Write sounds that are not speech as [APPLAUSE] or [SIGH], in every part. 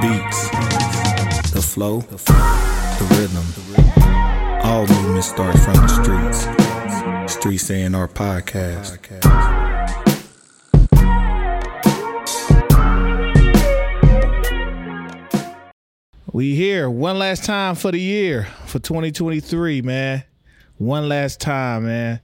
beats, the flow, the rhythm. All movement starts from the streets. Streets A&R podcast. We here one last time for the year for 2023, man. One last time, man.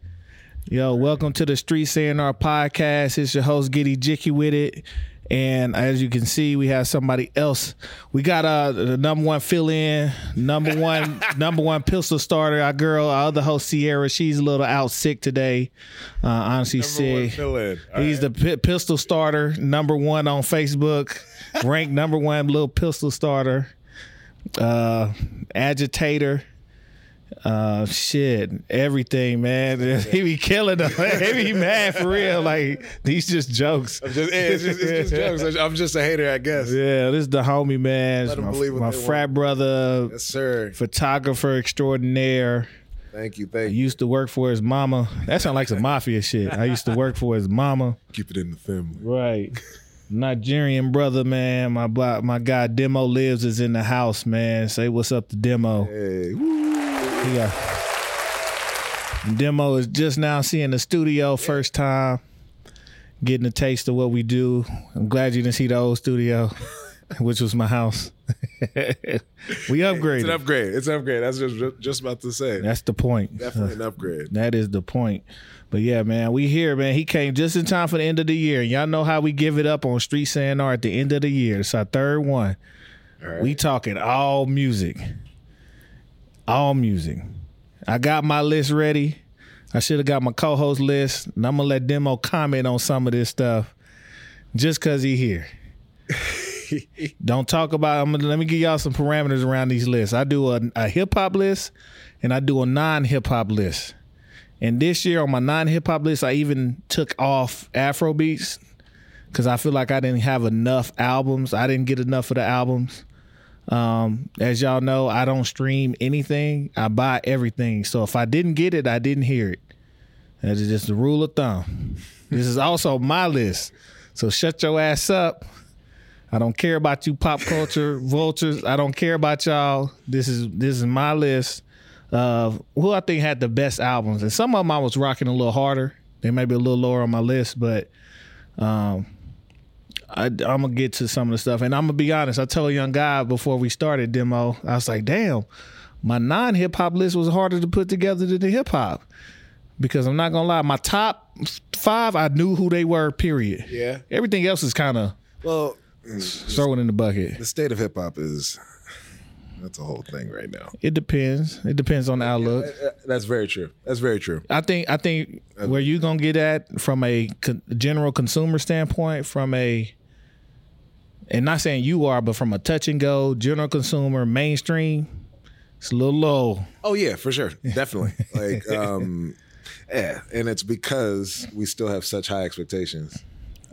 Yo, welcome to the Street A&R podcast. It's your host Get Ejike with it. And as you can see, we have somebody else. We got uh the number one fill in, number one, [LAUGHS] number one pistol starter, our girl, our other host Ciara. She's a little out sick today. Uh honestly sick. He's the pi pistol starter, number one on Facebook, ranked number one little pistol starter, uh, agitator, uh, shit, everything, man. [LAUGHS] he be killing them. [LAUGHS] he be mad for real. Like these just jokes. I'm just, it's just, it's just [LAUGHS] jokes. I'm just a hater, I guess. Yeah, this is the homie, man. Let my believe my frat want. brother, Yes, sir. photographer extraordinaire. Thank you. Thank you. used to work for his mama. That sounds like some mafia shit. I used to work for his mama. Keep it in the family. Right. Nigerian brother, man. My my guy Demo lives is in the house, man. Say what's up to Demo. Hey, got- Demo is just now seeing the studio first time, getting a taste of what we do. I'm glad you didn't see the old studio, [LAUGHS] which was my house. [LAUGHS] we upgraded. It's an upgrade. It's an upgrade. That's just just about to say. That's the point. Definitely an upgrade. [LAUGHS] That is the point. But yeah, man, we here, man. He came just in time for the end of the year. Y'all know how we give it up on Streets A&R at the end of the year. It's our third one. All right. We talking all music. All music. I got my list ready. I should have got my co-host list. And I'm gonna let Demo comment on some of this stuff just cause he here. [LAUGHS] Don't talk about I'm gonna let me give y'all some parameters around these lists. I do a, a hip hop list and I do a non-hip hop list. And this year on my non-hip hop list, I even took off Afro beats because I feel like I didn't have enough albums. I didn't get enough of the albums. Um, as y'all know, I don't stream anything. I buy everything. So if I didn't get it, I didn't hear it. That is just the rule of thumb. this is also my list. So shut your ass up. I don't care about you pop culture [LAUGHS] vultures. I don't care about y'all. This is this is my list of who I think had the best albums. And some of them I was rocking a little harder. They may be a little lower on my list, but um I, I'm gonna get to some of the stuff, and I'm gonna be honest. I told a young guy before we started demo, I was like, "Damn, my non hip hop list was harder to put together than the hip hop." Because I'm not gonna lie, my top five, I knew who they were. Period. Yeah. Everything else is kind of Well, throwing in the bucket. the state of hip hop is that's a whole thing right now. It depends. It depends on the outlook. Uh, That's very true. That's very true. I think. I think where you gonna get at from a con- general consumer standpoint, from a and not saying you are, but from a touch and go general consumer mainstream, it's a little low. Oh yeah, for sure, [LAUGHS] definitely. like, um, yeah, and it's because we still have such high expectations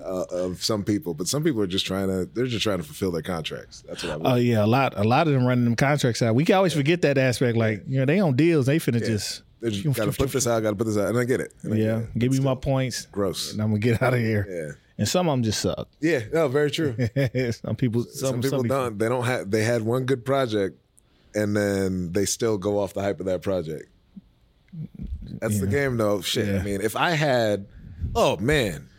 uh, of some people, but some people are just trying to. They're just trying to fulfill their contracts. That's what I. Oh want. yeah, a lot. A lot of them running them contracts out. We can always forget that aspect. Like you know, they on deals. They finna just they just got to put this out. Got to put this out, and I get it. And I get yeah. it. Give me my points. Gross. And I'm gonna get out of here. Yeah. And some of them just suck. Yeah. No, very true. [LAUGHS] some people. Some, some people some don't. They don't have. They had one good project, and then they still go off the hype of that project. That's the game, though. Shit. Yeah. I mean, if I had, oh man,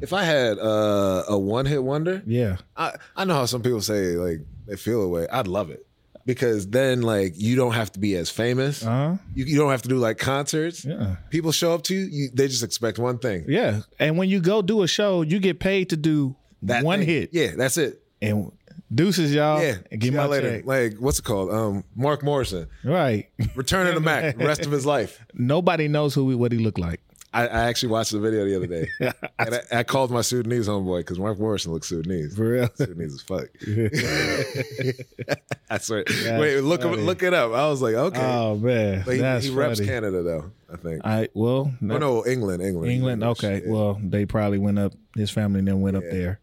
if I had uh, a one hit wonder, Yeah. I I know how some people say like they feel away. I'd love it because then like you don't have to be as famous. Uh huh. You, you don't have to do like concerts. Yeah. People show up to you, you. They just expect one thing. Yeah. And when you go do a show, you get paid to do That one thing. hit. Yeah, that's it. And deuces, y'all. Yeah, And get my later. check. Like what's it called? Um, Mark Morrison. Right. Return of the Mack. [LAUGHS] Rest of his life. Nobody knows who he, what he looked like. I, I actually watched the video the other day, [LAUGHS] and I, I called my Sudanese homeboy because Mark Morrison looks Sudanese. For real. [LAUGHS] Sudanese as fuck. [LAUGHS] I swear. Wait, look funny. look it up. I was like, okay. Oh man. but he, That's he reps funny. Canada though. I think. I well oh no, England, England, England. Okay. Well, they probably went up his family then went up there.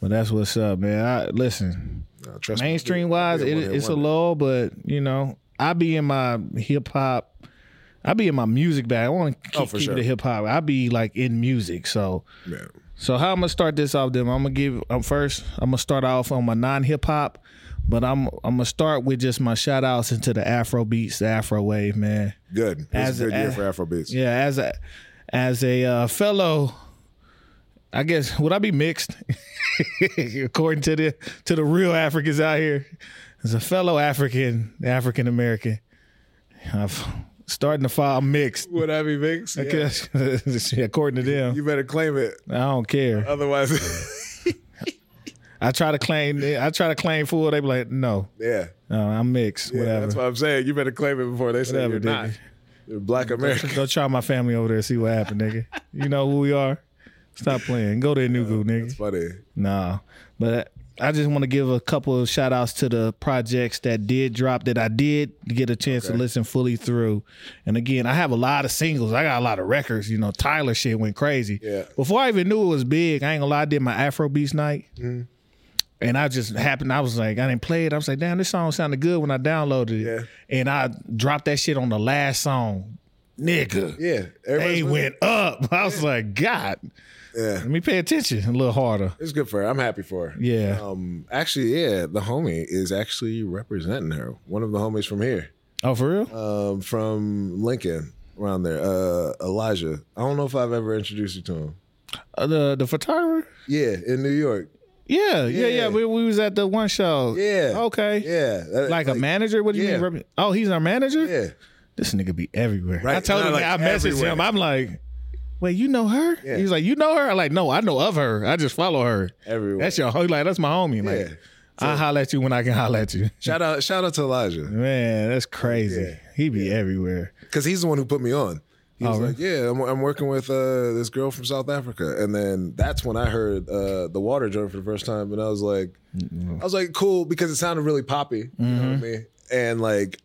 But that's what's up, man. I listen. No, trust me, mainstream wise, I'll be a it, it's a lull, but you know, I be in my hip hop I be in my music bag. I want to keep, Oh, keep sure. the hip hop. I be like in music. So Yeah. so how I'm gonna start this off? Then I'm gonna give. I'm first. I'm gonna start off on my non hip hop, but I'm I'm gonna start with just my shout outs into the Afro beats, the Afro wave, man. Good. It's As a good a- year for Afro beats. Yeah, as a as a uh, fellow, I guess would I be mixed [LAUGHS] according to the to the real Africans out here? As a fellow African, African American, I'm starting to fall mixed. Would I be mixed? Yeah. According to them, You better claim it. I don't care. Otherwise, [LAUGHS] I try to claim. I try to claim full. They be like, no, yeah. no, I'm mixed. yeah. whatever. That's what I'm saying. You better claim it before they say Whatever, you're not. You're black American. Go try my family over there. and See what happened, nigga. You know who we are. Stop playing. Go to Enugu, [LAUGHS] nigga. It's funny. Nah, but I just want to give a couple of shout outs to the projects that did drop that I did get a chance to listen fully through. And again, I have a lot of singles. I got a lot of records. You know, Tyla shit went crazy. Yeah. Before I even knew it was big, I ain't gonna lie, I did my Afro Beats night. Mm-hmm. And I just happened, I was like, I didn't play it. I was like, damn, this song sounded good when I downloaded it. Yeah. And I dropped that shit on the last song. Nigga. Yeah. They went up. [LAUGHS] I was like, God. Yeah. let me pay attention a little harder. It's good for her. I'm happy for her. Yeah. Um. Actually, yeah. The homie is actually representing her. One of the homies from here. Oh, for real? Um. From Lincoln, around there. Uh. Elijah. I don't know if I've ever introduced you to him. Uh, the the photographer? Yeah. In New York. Yeah, yeah, yeah. Yeah. We, we was at the one show. Yeah. Okay. Yeah. That- Like, a manager? What do you yeah. mean? Oh, he's our manager? Yeah. This nigga be everywhere. Right. I told him, like I messaged everywhere. him. I'm like, wait, you know her? Yeah. He's like, you know her? I'm like, no, I know of her. I just follow her. Everywhere. That's your homie. Like, that's my homie. Like, Yeah. I'll holler at you when I can holler at you. [LAUGHS] Shout out. Shout out to Elijah. Man, that's crazy. Yeah. He be everywhere. because he's the one who put me on. He was Oh, like, "Yeah, I'm, I'm working with uh, this girl from South Africa," and then that's when I heard uh, the Water joint for the first time, and I was like, Mm-hmm. "I was like, cool," because it sounded really poppy. You know what I mean? And like,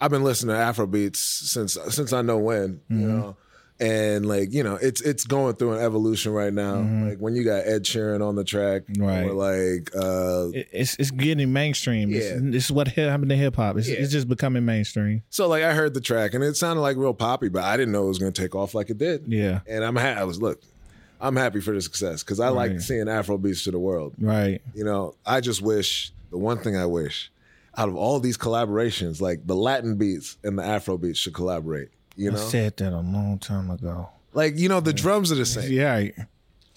I've been listening to Afro beats since since I know when, you Mm-hmm. know. And like you know, it's it's going through an evolution right now. Like when you got Ed Sheeran on the track, Mm-hmm. Right. Or like, uh, It's it's getting mainstream. It's, Yeah. it's what happened to hip hop. It's, Yeah. it's just becoming mainstream. so like I heard the track and it sounded like real poppy, but I didn't know it was going to take off like it did. Yeah. And I'm ha- I was look, I'm happy for the success because I like seeing Afro beats to the world. Right. You know, I just wish the one thing I wish out of all these collaborations, like the Latin beats and the Afro beats should collaborate. You I said that a long time ago. like you know the drums are the same, Yeah.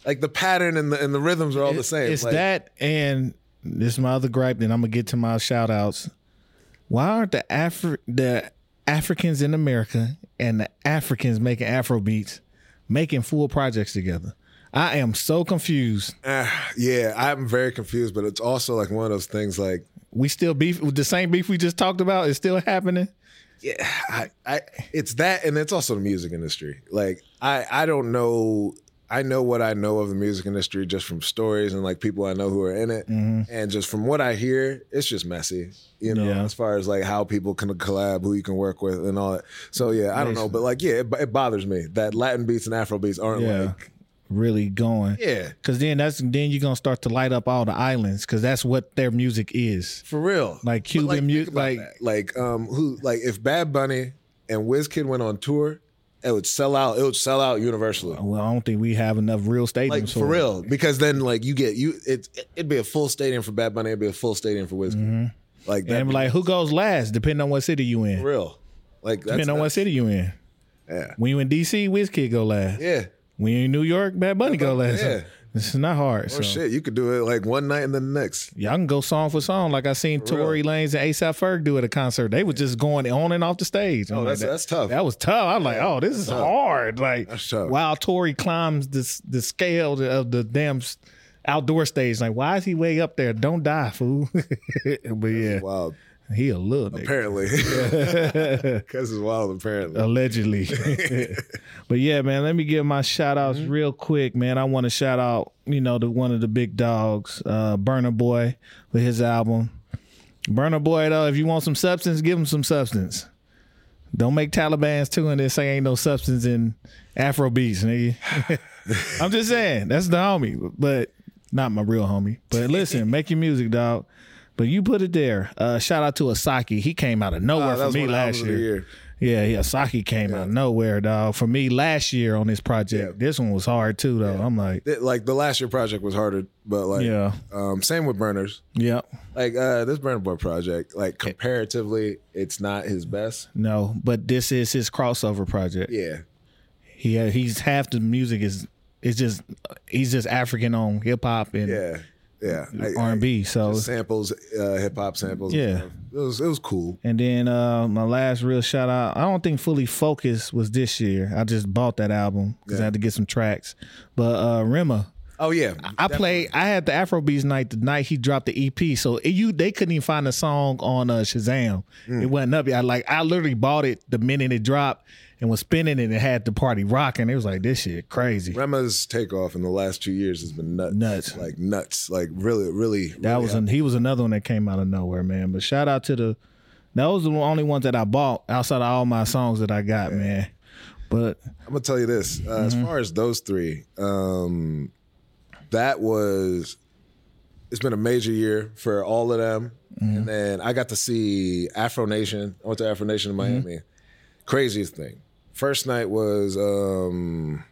Like the pattern and the and the rhythms are all the same. It's Like, that and this is my other gripe, then I'm gonna get to my shout outs. Why aren't the Afri- the Africans in America and the Africans making Afro beats making full projects together? I am so confused. ah, yeah, I'm very confused, but it's also like one of those things like We still beef with the same beef we just talked about is still happening. Yeah, I, I, it's that, and it's also the music industry. Like, I, I don't know. I know what I know of the music industry just from stories and like people I know who are in it, mm-hmm. and just from what I hear, it's just messy. You know, Yeah. as far as like how people can collab, who you can work with, and all that. So yeah, I don't know, but like yeah, it, it bothers me that Latin beats and Afro beats aren't Yeah. like Really going. yeah Cause then that's then you're gonna start to light up all the islands because that's what their music is. for real. Like Cuban think music, like that. like um who like if Bad Bunny and Wizkid went on tour, it would sell out. It would sell out universally. well, I don't think we have enough real stadiums like for it. real because then like you get you it it'd be a full stadium for Bad Bunny it'd be a full stadium for Wizkid like that And be like, who goes last? Depending on what city you in. for real like Depending on what city you in. yeah When you in DC, Wizkid go last. yeah When you in New York, Bad Bunny go last. yeah. This is not hard. oh so shit you could do it like one night and then the next y'all can go song for song. Like I seen Tory Lanez and ASAP Ferg do at a concert. They were just going on and off the stage. Oh, I'm Oh, like, that's- that- that's tough. That was tough. I was like, oh, this is tough. hard. Like while Tory climbs this the scale of the damn outdoor stage. Like, why is he way up there? Don't die, fool. [LAUGHS] but yeah, wild he a little nigga. apparently [LAUGHS] [LAUGHS] because it's wild apparently allegedly. [LAUGHS] but yeah, man, let me give my shout outs Mm-hmm. real quick, man. I want to shout out, you know, to one of the big dogs, uh, Burna Boy, with his album. Burna Boy, though, if you want some substance, give him some substance. Don't make Taliban's too and then say ain't no substance in Afro beats, nigga. I'm just saying, that's the homie, but not my real homie. But listen, make your music, dog. But you put it there. Uh, shout out to Asake. He came out of nowhere Oh, for me one of the last albums of the year. year. Yeah, yeah. Saki came out of nowhere, dog. For me, last year on this project, Yeah. this one was hard too, though. I'm like, It- like the last year project was harder, but like Yeah. um, same with Burners. yep, Like uh, this Burna Boy project, like comparatively, it's not his best. no, but this is his crossover project. Yeah, He he's half the music is is just he's just African on hip hop and yeah, yeah. R and B. So samples, uh, hip hop samples. Yeah. it was it was cool. And then uh my last real shout out, I don't think Fully Focused was this year. I just bought that album because I had to get some tracks. But uh Rema, Oh yeah, I played I had the Afrobeats night the night he dropped the EP. So it, you they couldn't even find a song on uh Shazam. Mm. It wasn't up yet. I, like I literally bought it the minute it dropped and was spinning it and it had the party rocking. It was like this shit crazy. Rema's takeoff in the last two years has been nuts. Nuts. like nuts, like really, really. That really was an, he was another one that came out of nowhere, man. But shout out to the those are the only ones that I bought outside of all my songs that I got, man. But I'm gonna tell you this. Uh, Mm-hmm. As far as those three, um, that was it's been a major year for all of them. Mm-hmm. And then I got to see Afro Nation. I went to Afro Nation in Mm-hmm. Miami. Craziest thing. First night was um,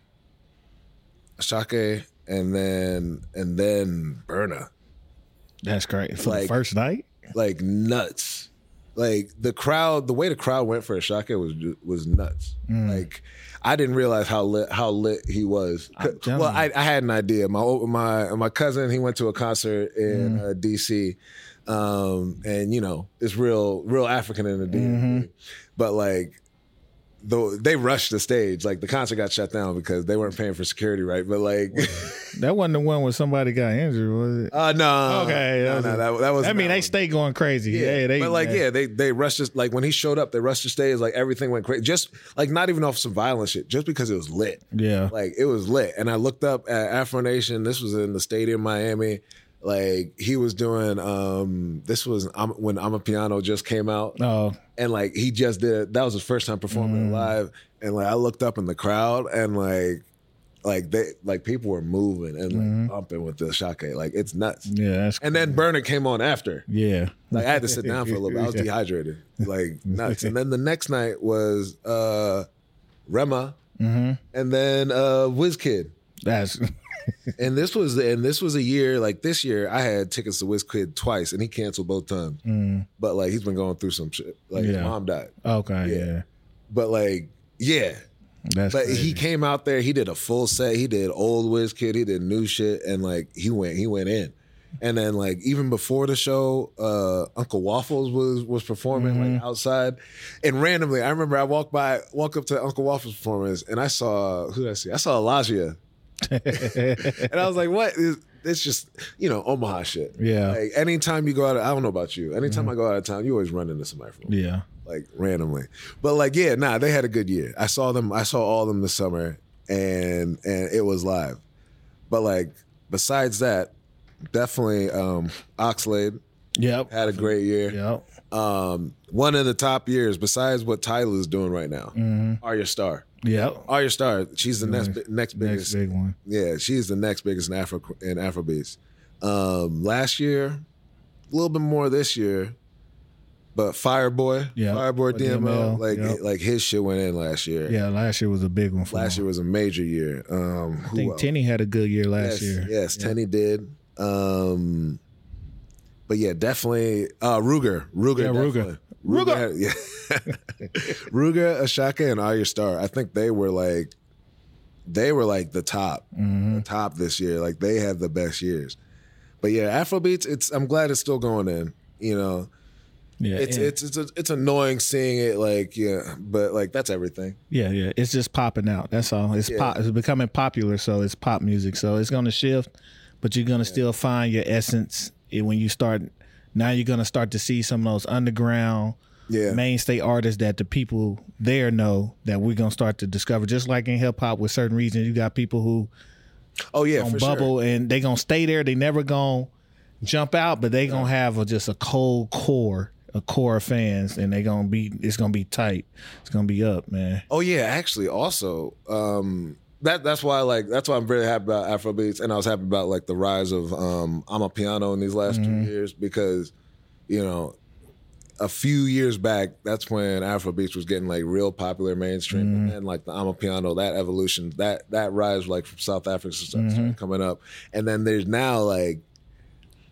Shake, and then and then Burna. that's great for the first night. like nuts. Like the crowd, the way the crowd went for Asake was was nuts. Mm. Like I didn't realize how lit how lit he was. Well. I, I had an idea. My my my cousin he went to a concert in Mm. uh, DC, um, and you know it's real real African in the DMV. Mm-hmm. But like though they rushed the stage. Like the concert got shut down because they weren't paying for security, right? But like, That wasn't the one where somebody got injured, was it? uh, no, Okay, no, that no, was- that, that was. I mean, they stay going crazy. Yeah, they. but like, yeah, they they rushed us. Like when he showed up, they rushed the stage. Like everything went crazy. Just like not even off some violent shit, just because it was lit. yeah. Like it was lit. And I looked up at Afro Nation. This was in the stadium, Miami. Like he was doing. um This was um, when Amapiano just came out, Oh, and like he just did. it. That was his first time performing Mm. live. And like I looked up in the crowd, and like. Like they, like people were moving and like Mm-hmm. bumping with the shake. Like it's nuts. yeah, that's And then Burna came on after. yeah. Like I had to sit down for a little bit. I was [LAUGHS] dehydrated, like nuts. And then the next night was uh Rema, Mm-hmm. and then uh Kid. That's [LAUGHS] And this was and this was a year like this year. I had tickets to Kid twice, and he canceled both times. But like he's been going through some shit. Like his Mm. Mom died. okay. Yeah. Yeah, But like yeah. that's. But crazy. he came out there. He did a full set. He did old Kid. He did new shit, and like he went, he went in. And then like even before the show, uh, Uncle Waffles was was performing Mm-hmm. like outside, and randomly, I remember I walked by, walked up to Uncle Waffles' performance, and I saw who did I see? I saw Elijah, [LAUGHS] and I was like, what? Is, it's just you know Omaha shit. Yeah. Like anytime you go out, of, I don't know about you. Anytime I go out of town, you always run into somebody from yeah. like randomly. But like, yeah, nah, they had a good year. I saw them. I saw all of them this summer, and and it was live. But like, besides that, definitely um, Oxlade Yep. had a great year. Yep. Um, one of the top years, besides what Tyla's doing right now, Mm-hmm. Ayra Starr. Yep. Ayra Starr, she's the next next Next biggest. big one. Yeah, she's the next biggest in Afro in Afrobeats. Um, last year, a little bit more this year, but Fireboy, Yeah, Fireboy DML, DML, like yeah. like his shit went in last year. Yeah, last year was a big one for Last him. year was a major year. Um, I think Teni had a good year last yes, year. Yes, Teni did. Um, but yeah, definitely uh, Ruger. Ruger. Yeah, definitely. Ruger. Had- yeah. [LAUGHS] Ruger, Asake, and Ayra Starr. I think they were like, they were like the top, Mm-hmm. the top this year. Like they had the best years. But yeah, Afrobeats. It's. I'm glad it's still going in. You know, Yeah, it's it's it's it's annoying seeing it. Like yeah, but like that's everything. yeah, yeah. It's just popping out. That's all. It's Yeah. pop. It's becoming popular, so it's pop music. So it's gonna shift, but you're gonna still find your essence when you start. Now you're gonna start to see some of those underground Yeah. mainstay artists that the people there know that we're gonna start to discover. Just like in hip hop, with certain regions, you got people who Oh yeah, on bubble sure. and they gonna stay there. They never gonna jump out, but they gonna have a, just a cold core, a core of fans, and they gonna be. It's gonna be tight. It's gonna be up, man. Oh yeah, actually, also um, that that's why like that's why I'm very happy about Afrobeats, and I was happy about like the rise of um, amapiano in these last two years because you know a few years back, that's when Afrobeats was getting like real popular mainstream, Mm-hmm. and then like the Amapiano, that evolution, that that rise like from South Africa started Mm-hmm. coming up, and then there's now like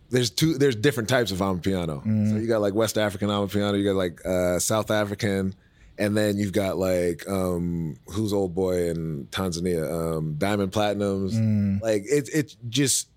there's two there's different types of Amapiano. Mm-hmm. So you got like West African Amapiano, you got like uh, South African. And then you've got like um who's old boy in Tanzania, um Diamond Platnumz. Mm. Like it's it's just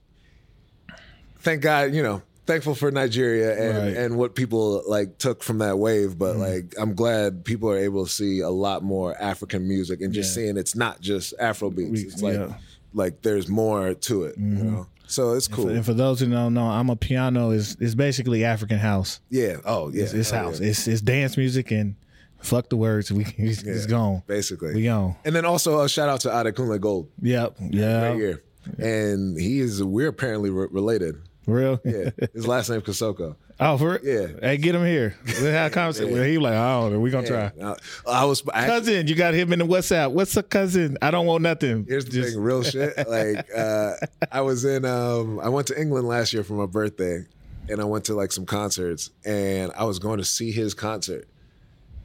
thank God, you know, thankful for Nigeria and, Right. and what people like took from that wave. But like, I'm glad people are able to see a lot more African music and just Yeah. seeing it's not just Afro beats. We- It's like, yeah. like there's more to it, you know? So it's cool. And for those who don't know, amapiano is is basically African house. yeah. Oh, yeah. It's, it's Oh, house. yeah. It's it's dance music and fuck the words. We [LAUGHS] it's, it's gone. Basically. We gone. And then also a shout out to Adekunle Gold Yep. Yeah. right here. And he is, we're apparently re- related. Real. Yeah. His last name Kosoko. [LAUGHS] Oh, for it? Yeah. Hey, get him here. Let's have a conversation. him. He like, oh, we gonna try. Yeah. I, I was, I, Cousin, you got him in the WhatsApp. What's a cousin? I don't want nothing. Here's the Just- thing, real shit. [LAUGHS] Like uh, I was in, um, I went to England last year for my birthday, and I went to like some concerts, and I was going to see his concert,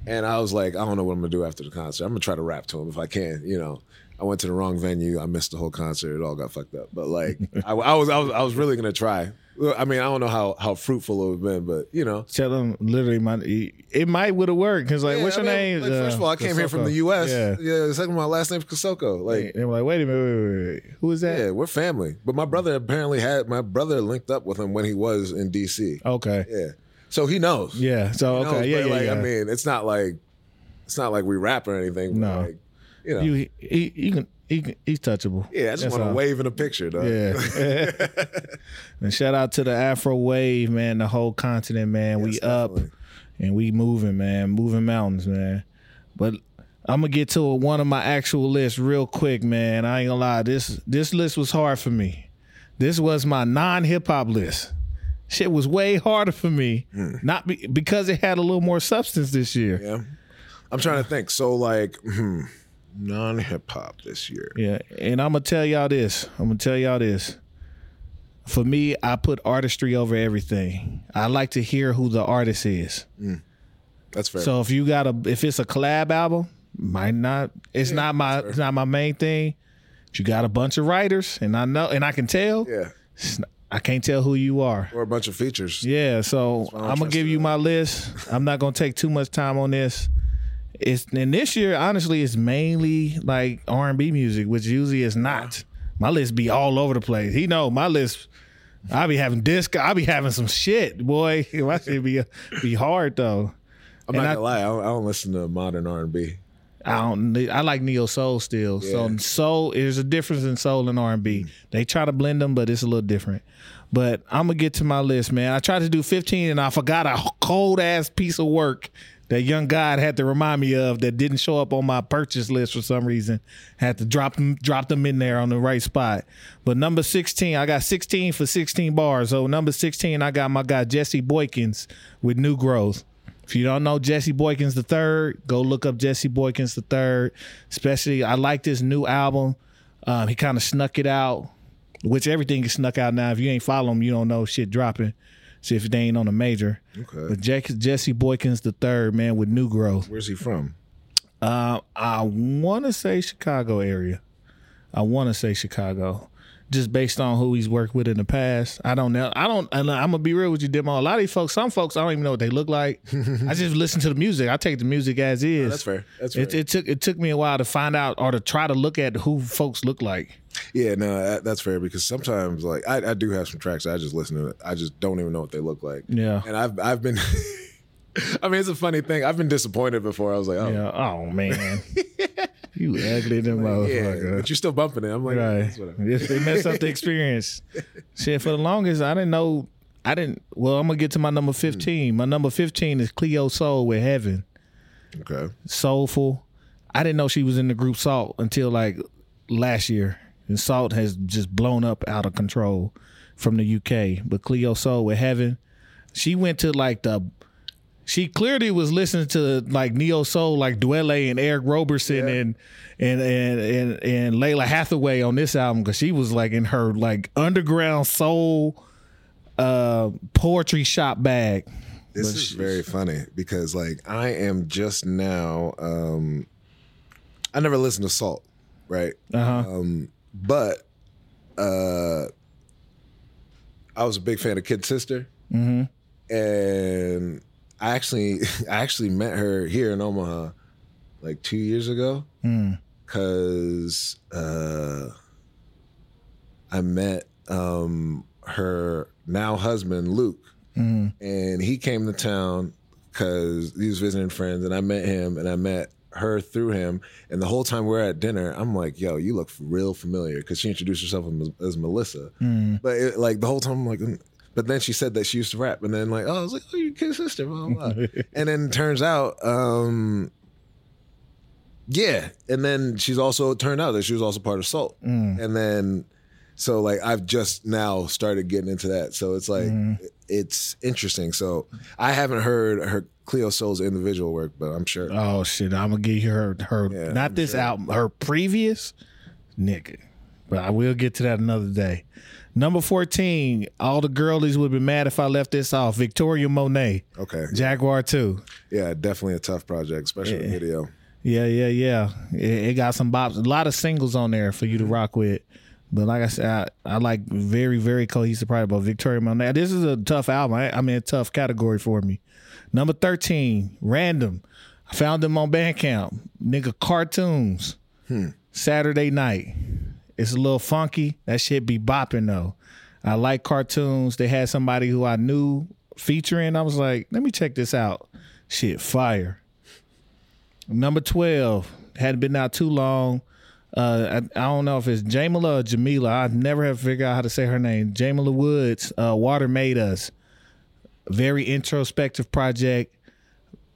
and I was like, I don't know what I'm gonna do after the concert. I'm gonna try to rap to him if I can, you know. I went to the wrong venue. I missed the whole concert. It all got fucked up. But like, [LAUGHS] I, I was, I was, I was really gonna try. I mean, I don't know how how fruitful it would have been, but you know. Tell him literally, my it might would have worked. Cause like, Yeah, what's I your mean, name? like, first of all, I came here from the U.S. Yeah. yeah. Second, my last name's Kosoko. Like, They were like, wait a minute, wait, wait, wait. who is that? Yeah, we're family. But my brother apparently had my brother linked up with him when he was in DC. Okay. Yeah, so he knows. Yeah. So He knows, okay. Yeah, but, yeah, like, yeah. I mean, it's not like it's not like we rap or anything. But No. like, you know. you, he, he can, he he's touchable. yeah, I just That's want to wave in a picture, though. Yeah. [LAUGHS] and shout out to the Afro wave, man. The whole continent, man. we Yes, up and we moving, man. Moving mountains, man. But I'm gonna get to one of my actual lists real quick, man. I ain't gonna lie. This this list was hard for me. This was my non hip hop list. Shit was way harder for me, not be, because it had a little more substance this year. Yeah. I'm trying to think. So like, hmm, non hip hop this year. Yeah, and I'm gonna tell y'all this. I'm gonna tell y'all this. For me, I put artistry over everything. I like to hear who the artist is. That's fair. So if you got a, if it's a collab album, might not. It's not my, it's not my main thing. But you got a bunch of writers, and I know, and I can tell. yeah, not- I can't tell who you are. or a bunch of features. Yeah, so I'm gonna give you. you my list. I'm not gonna take too much time on this. It's and this year, honestly, it's mainly like R and B music, which usually is not. My list be all over the place. He know my list. I be having disc. I be having some shit, boy. [LAUGHS] My shit be be hard though. I'm And not I- gonna lie. I don't, I don't listen to modern R and B. I don't. I like neo soul still. So soul, there's a difference in soul and R and B. Mm. They try to blend them, but it's a little different. But I'm gonna get to my list, man. I tried to do 15, and I forgot a cold ass piece of work that young God had to remind me of that didn't show up on my purchase list for some reason. Had to drop them, drop them in there on the right spot. But number 16, I got 16 for 16 bars. So number 16, I got my guy Jesse Boykins with New Growth. If you don't know Jesse Boykins the third, go look up Jesse Boykins the third. Especially, I like this new album. Um, he kind of snuck it out, which everything is snuck out now. If you ain't follow him, you don't know shit dropping. See if they ain't on a major. Okay. But Jack, Jesse Boykins the third, man, with New Growth. Where's he from? Uh, I want to say Chicago area. I want to say Chicago, just based on who he's worked with in the past. I don't know. I don't. And I'm gonna be real with you, Demo. A lot of these folks, some folks, I don't even know what they look like. [LAUGHS] I just listen to the music. I take the music as is. That's fair. That's fair. It, it took it took me a while to find out or to try to look at who folks look like. Yeah, no, uh, that's fair because sometimes like I, I do have some tracks I just listen to. I just don't even know what they look like. Yeah. and I've I've been. [LAUGHS] I mean, it's a funny thing. I've been disappointed before. I was like, oh, Yeah. Oh man, [LAUGHS] you ugly them yeah, motherfucker. but you're still bumping it. I'm like, Right. Yes, they messed up the [LAUGHS] experience. Shit, for the longest, I didn't know. I didn't. Well, I'm gonna get to my number hmm. 15. My number 15 is Cleo Sol with Heaven. Okay, Soulful. I didn't know she was in the group Sault until like last year. And Sault has just blown up out of control from the UK. But Cleo Sol with Heaven, she went to like the. She clearly was listening to like neo soul, like Dwele and Eric Roberson Yeah. and, and and and and Lalah Hathaway on this album because she was like in her like underground soul uh poetry shop bag This But is she- very funny because like I am just now um I never listened to Sault, right? Uh-huh. Um but uh I was a big fan of Kid Sister. Mhm. And I actually [LAUGHS] I actually met her here in Omaha like 2 years ago cuz uh I met um her now husband Luke and he came to town because he was visiting friends, and I met him, and I met her through him. And the whole time we're at dinner, I'm like, "Yo, you look real familiar," because she introduced herself as, as Melissa. But it, like the whole time, I'm like. "Mm." But then she said that she used to rap, and then like, oh, I was like, oh, you kid sister, blah blah. blah. [LAUGHS] and then turns out, um, yeah. And then she's also turned out that she was also part of Sault. And then so like I've just now started getting into that. So it's like it's interesting. So I haven't heard her Cleo Sol's individual work, but I'm sure. Oh shit! I'm gonna give you her her Yeah, not I'm this sure. album, her previous nigga. But I will get to that another day. Number fourteen. All the girlies would be mad if I left this off. Victoria Monet, Okay. Jaguar Two. Yeah, definitely a tough project, especially the video. Yeah, yeah, yeah. It, it got some bops, a lot of singles on there for you to mm-hmm. rock with. But like I said, I, I like very, very cohesive project about Victoria Monet. This is a tough album. I, I mean, a tough category for me. Number 13, Random. I found them on Bandcamp. Nigga, cartoons. Hmm. Saturday night. It's a little funky. That shit be bopping though. I like cartoons. They had somebody who I knew featuring. I was like, let me check this out. Shit, fire. Number 12 hadn't been out too long. Uh, I, I don't know if it's Jamila or Jamila. I never have figured out how to say her name. Jamila Woods. Uh, Water made us. Very introspective project.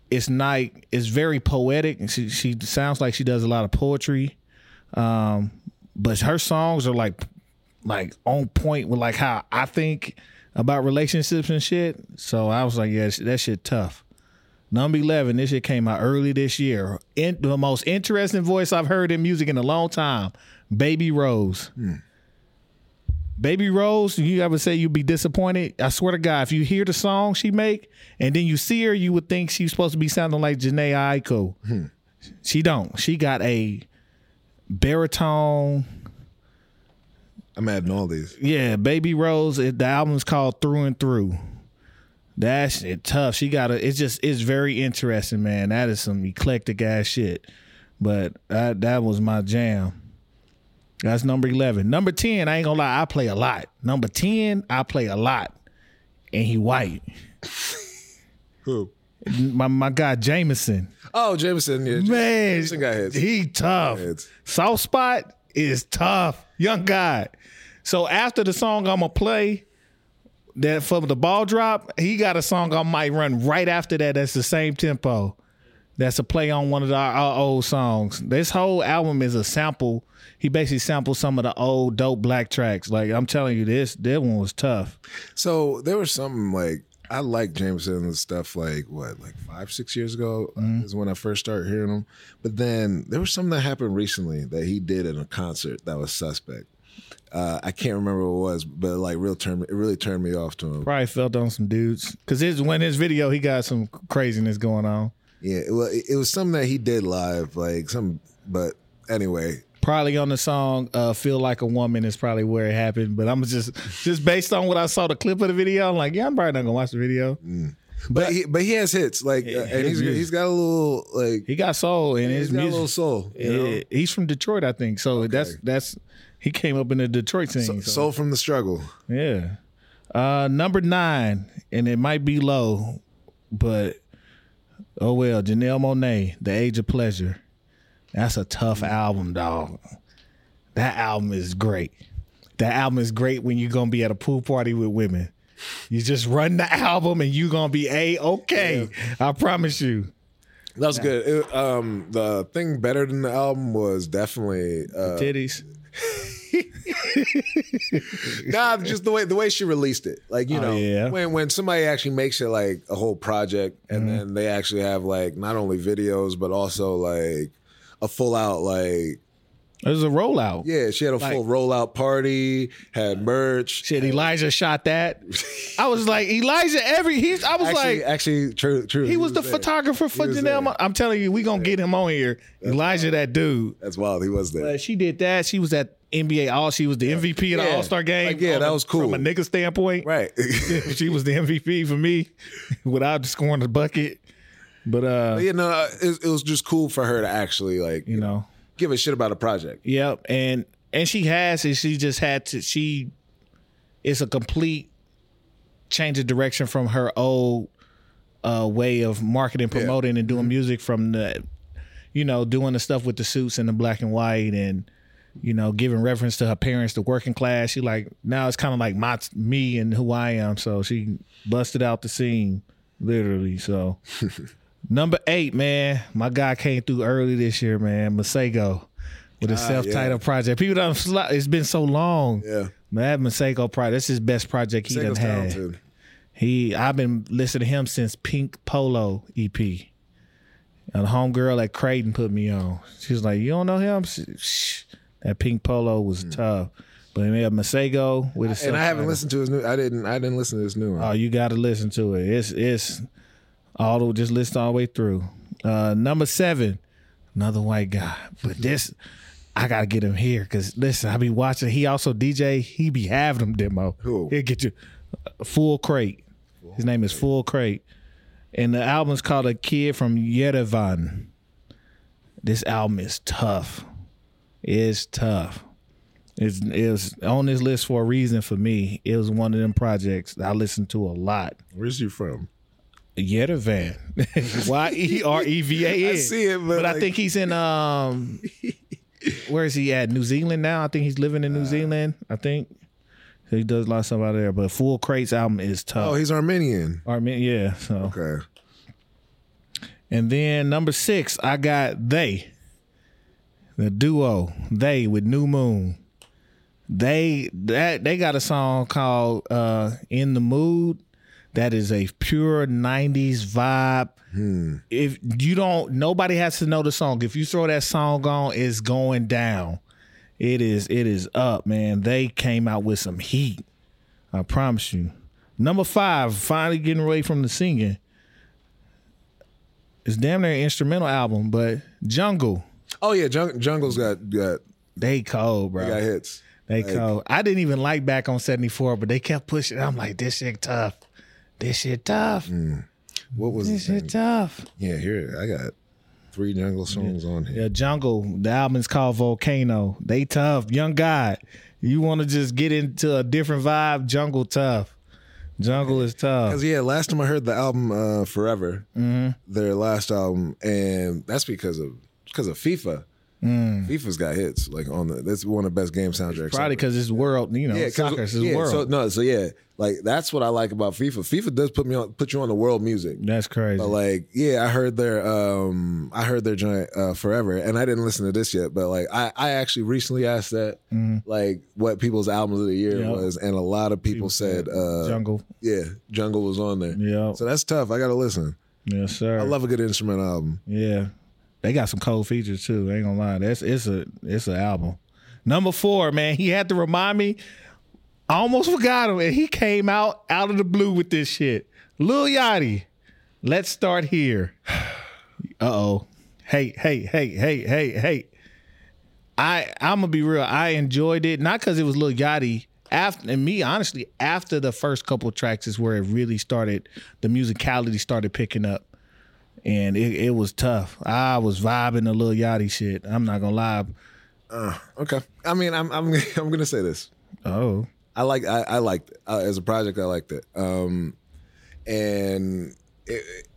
It's night. It's very poetic. She she sounds like she does a lot of poetry. Um, but her songs are like like on point with like how I think about relationships and shit. So I was like, yeah, that shit tough. Number 11, this shit came out early this year. In, the most interesting voice I've heard in music in a long time Baby Rose. Hmm. Baby Rose, you ever say you'd be disappointed? I swear to God, if you hear the song she make and then you see her, you would think she's supposed to be sounding like Jhené Aiko. Hmm. She don't. She got a baritone. I'm adding all these. Yeah, Baby Rose. It, the album's called Through and Through. That shit tough. She got a. It's just it's very interesting, man. That is some eclectic ass shit. But that that was my jam. That's number eleven. Number ten. I ain't gonna lie. I play a lot. Number ten. I play a lot. And he white. Who? My my guy Jameson. Oh, Jameson. Yeah, Man, Jameson got hits. he tough. Hits. Soft spot is tough. Young guy. So after the song I'm gonna play, that for the ball drop, he got a song I might run right after that. That's the same tempo. That's a play on one of the, our old songs. This whole album is a sample. He basically sampled some of the old dope black tracks. Like I'm telling you, this that one was tough. So there was something like I like Jameson's stuff like what, like five, six years ago uh, is when I first started hearing him. But then there was something that happened recently that he did in a concert that was suspect. Uh, I can't remember what it was, but like real turn, it really turned me off to him. Probably felt on some dudes because his when his video he got some craziness going on. Yeah, well, it, it was something that he did live, like some. But anyway, probably on the song uh, "Feel Like a Woman" is probably where it happened. But I'm just just based on what I saw the clip of the video. I'm like, yeah, I'm probably not gonna watch the video. but he, but he has hits like, uh, and he's his he's got a little like He got soul in he's his got a music. little soul. You know? Yeah, he's from Detroit, I think. So that's that's he came up in the Detroit scene. so- Soul from the struggle. Yeah. Uh, number nine, and it might be low, but oh well. Janelle Monáe, "The Age of Pleasure." That's a tough album, dog. That album is great. That album is great when you're gonna be at a pool party with women. You just run the [LAUGHS] album and you're gonna be a okay. I promise you. That was good. It- um, the thing better than the album was definitely uh, Titties. [LAUGHS] nah, just the way the way she released it. Like you Oh, know, yeah. when when somebody actually makes it like a whole project, and Mm-hmm. then they actually have like not only videos but also like a full out like It was a rollout. Yeah, she had a full rollout party, had merch. Shit, Elijah shot that. I was like, Elijah, every he's. I was Actually, like, actually, true, true. he was the there. photographer for He Janelle. there. I'm telling you, we gonna get him on here. Elijah, that dude. That's wild. He was there. But she did that. She was at NBA All. She was the MVP of the. All Star game. Like, yeah, that was cool. from a nigga standpoint. right. [LAUGHS] she was the MVP for me [LAUGHS] without scoring the bucket. But uh, you know, it, it was just cool for her to actually like you know, give a shit about a project. Yep, and and she has it. She just had to. She it's a complete change of direction from her old uh, way of marketing, promoting, and doing music. From the, you know, doing the stuff with the suits and the black and white, and you know, giving reference to her parents, the working class. She like now it's kind of like my me and who I am. So she busted out the scene, literally. So. [LAUGHS] Number eight, man. My guy came through early this year, man. Masego with a Ah, self-titled yeah. project. People don't. It's been so long. Yeah. Man, that Masego project. That's his best project he done had. talented. He, I've been listening to him since Pink Polo EP. And homegirl at Creighton put me on. She was like, "You don't know him? Shh. That Pink Polo was tough." But he had Masego with a. And I haven't listened to his new. I didn't. I didn't listen to his new one. Oh, you got to listen to it. It's it's all the just listen all the way through. Uh, number seven, another white guy, but this I gotta get him here because listen, I be watching. He also DJ. He be having them demo. Who? He'll get you uh, full crate. His name is Full Crate, and the album's called "A Kid from Yerevan." This album is tough. It's tough. It's it was on this list for a reason for me. It was one of them projects that I listened to a lot. Where's you from? Yerevan. [LAUGHS] Y E R E V A N. [LAUGHS] I see it, but I like- think he's in um where is he at? New Zealand now? I think he's living Uh. in New Zealand. I think. He does a lot of stuff out there. But Full Crate's album is tough. Oh, he's Armenian. Armin, yeah. So Okay. and then number six, I got they. The duo, they with New Moon. They that they got a song called uh In the Mood. That is a pure 90s vibe. Hmm. If you don't nobody has to know the song. If you throw that song on, it's going down. It is it is up, man. They came out with some heat. I promise you. Number five, finally getting away from the singing. It's damn near an instrumental album, but Jungle, Oh yeah, Jung- Jungle's got got they cold, bro. got hits. They Like- cold. I didn't even like back on 74, but they kept pushing. I'm like, this shit tough. This shit tough. Mm. What was This his shit tough. Yeah, here I got three Jungle songs on here. Yeah, Jungle. The album's called Volcano. They tough. Young guy. You want to just get into a different vibe? Jungle tough. Jungle is tough. Cause yeah, last time I heard the album uh, Forever, Mm-hmm. their last album, and that's because of because of FIFA. FIFA's got hits like on the. That's one of the best game soundtracks. Probably because it's world. You know, yeah, 'cause- soccer is yeah, world. So no, so yeah, like that's what I like about FIFA. FIFA does put me on, put you on the world music. That's crazy. But like, yeah, I heard their um I heard their joint uh forever and I didn't listen to this yet, but like I, I actually recently asked that like what people's albums of the year. Yep. was and a lot of people, said uh Jungle. yeah, Jungle was on there. Yeah. So that's tough. I gotta listen. Yes, sir. I love a good instrument album. Yeah, they got some cold features too. Ain't gonna lie, that's it's a it's an album. Number four, man, he had to remind me. I almost forgot him, and he came out out of the blue with this shit. Lil Yachty, let's start here. [SIGHS] Uh oh. Hey, hey, hey, hey, hey, hey. I I'm gonna be real. I enjoyed it not because it was Lil Yachty. After and me, honestly, after the first couple tracks is where it really started. The musicality started picking up and it, it was tough. I was vibing the little Yachty shit. I'm not gonna lie. Okay. I mean, I'm I'm [LAUGHS] I'm gonna say this. Oh, I like I, I liked it. Uh, as a project. I liked it. Um, and it,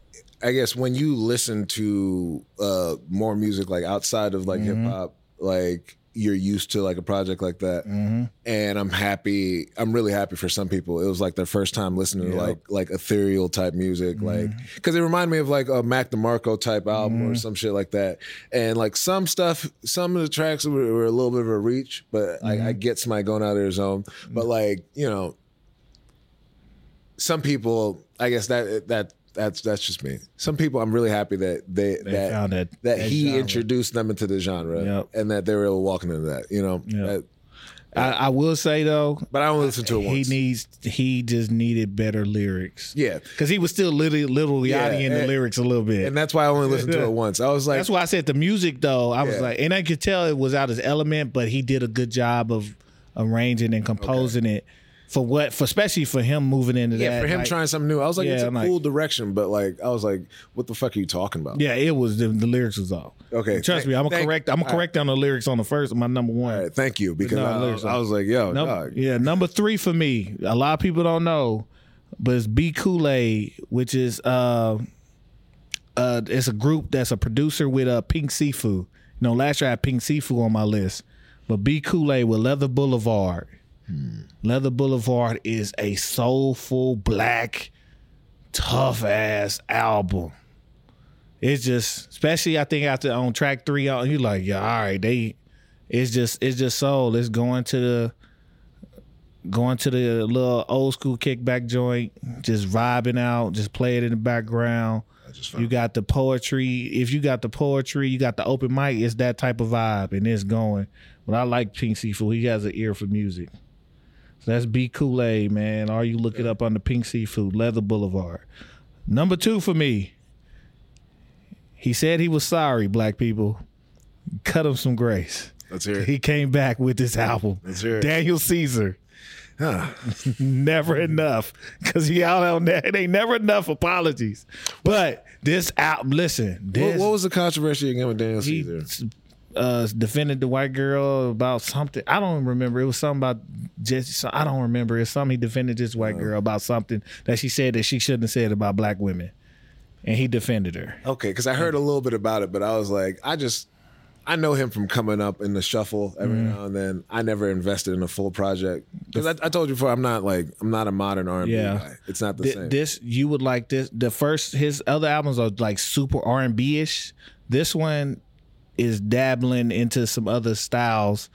I guess when you listen to uh, more music like outside of like hip hop, like you're used to like a project like that, mm-hmm. and I'm happy. I'm really happy for some people. It was like their first time listening to like like ethereal type music, mm-hmm. like because it reminded me of like a Mac DeMarco type album or mm-hmm. some shit like that. And like some stuff, some of the tracks were, were a little bit of a reach, but I, I get somebody going out of their zone. But like you know, some people, I guess that that That's that's just me. Some people, I'm really happy that they, that found that- that, that he genre. introduced them into the genre, Yep. and that they were able walking into that. You know, Yep. That- I, I will say though, but I only listened to it he once. needs he just needed better lyrics. yeah, because he was still literally literally Yeah, in the lyrics a little bit. and that's why I only listened to it [LAUGHS] once. I was like, That's why I said the music though. I was Yeah. like, and I could tell it was out his element, but he did a good job of arranging and composing it for what, for especially for him moving into that. yeah, that. for him like- trying something new. I was like, it's Yeah, a I'm like- cool direction, but like, I was like, what the fuck are you talking about? Yeah, it was the, the lyrics was off. Okay, trust thank- me, I'm gonna thank- correct. I'm gonna all correct on the lyrics on the first, my number one. All right, thank you because No, I, lyrics I was like, yo, Num- dog. yeah, number three for me. A lot of people don't know, but it's B Kool Aid, which is uh, uh, it's a group that's a producer with uh, Pink Siifu. You know, last year I had Pink Siifu on my list, but B Kool Aid with Leather Boulevard. Leather Boulevard is a soulful black, tough ass album. It's just, especially I think after on track three, uh, you like, yeah, all right, they, it's just, it's just soul. It's going to the, going to the little old school kickback joint, just vibing out, just play it in the background. You got the poetry. If you got the poetry, you got the open mic. It's that type of vibe, and it's going. But I like Pink Siifu. He has an ear for music. That's B Kool Aid, man. Or you look it up on the Pink Siifu, Leather Boulevard. Number two for me. He said he was sorry, black people. Cut him some grace. Let's hear it. He came back with this album. Let's hear it. Daniel Caesar. Huh. [LAUGHS] Never enough. Cause on that. It ain't never enough apologies. But this album, listen, What, this what was the controversy again with Daniel Caesar? Uh, defended the white girl about something. I don't remember. It was something about just. I don't remember. It's something he defended this white girl about something that she said that she shouldn't have said about black women, and he defended her. Okay, because I heard a little bit about it, but I was like, I just, I know him from coming up in the shuffle every Mm-hmm. now and then. I never invested in a full project because I, I told you before, I'm not like, I'm not a modern R&B Yeah. guy. It's not the Th- same. this you would like this. The first his other albums are like super R and B ish. This one is dabbling into some other styles.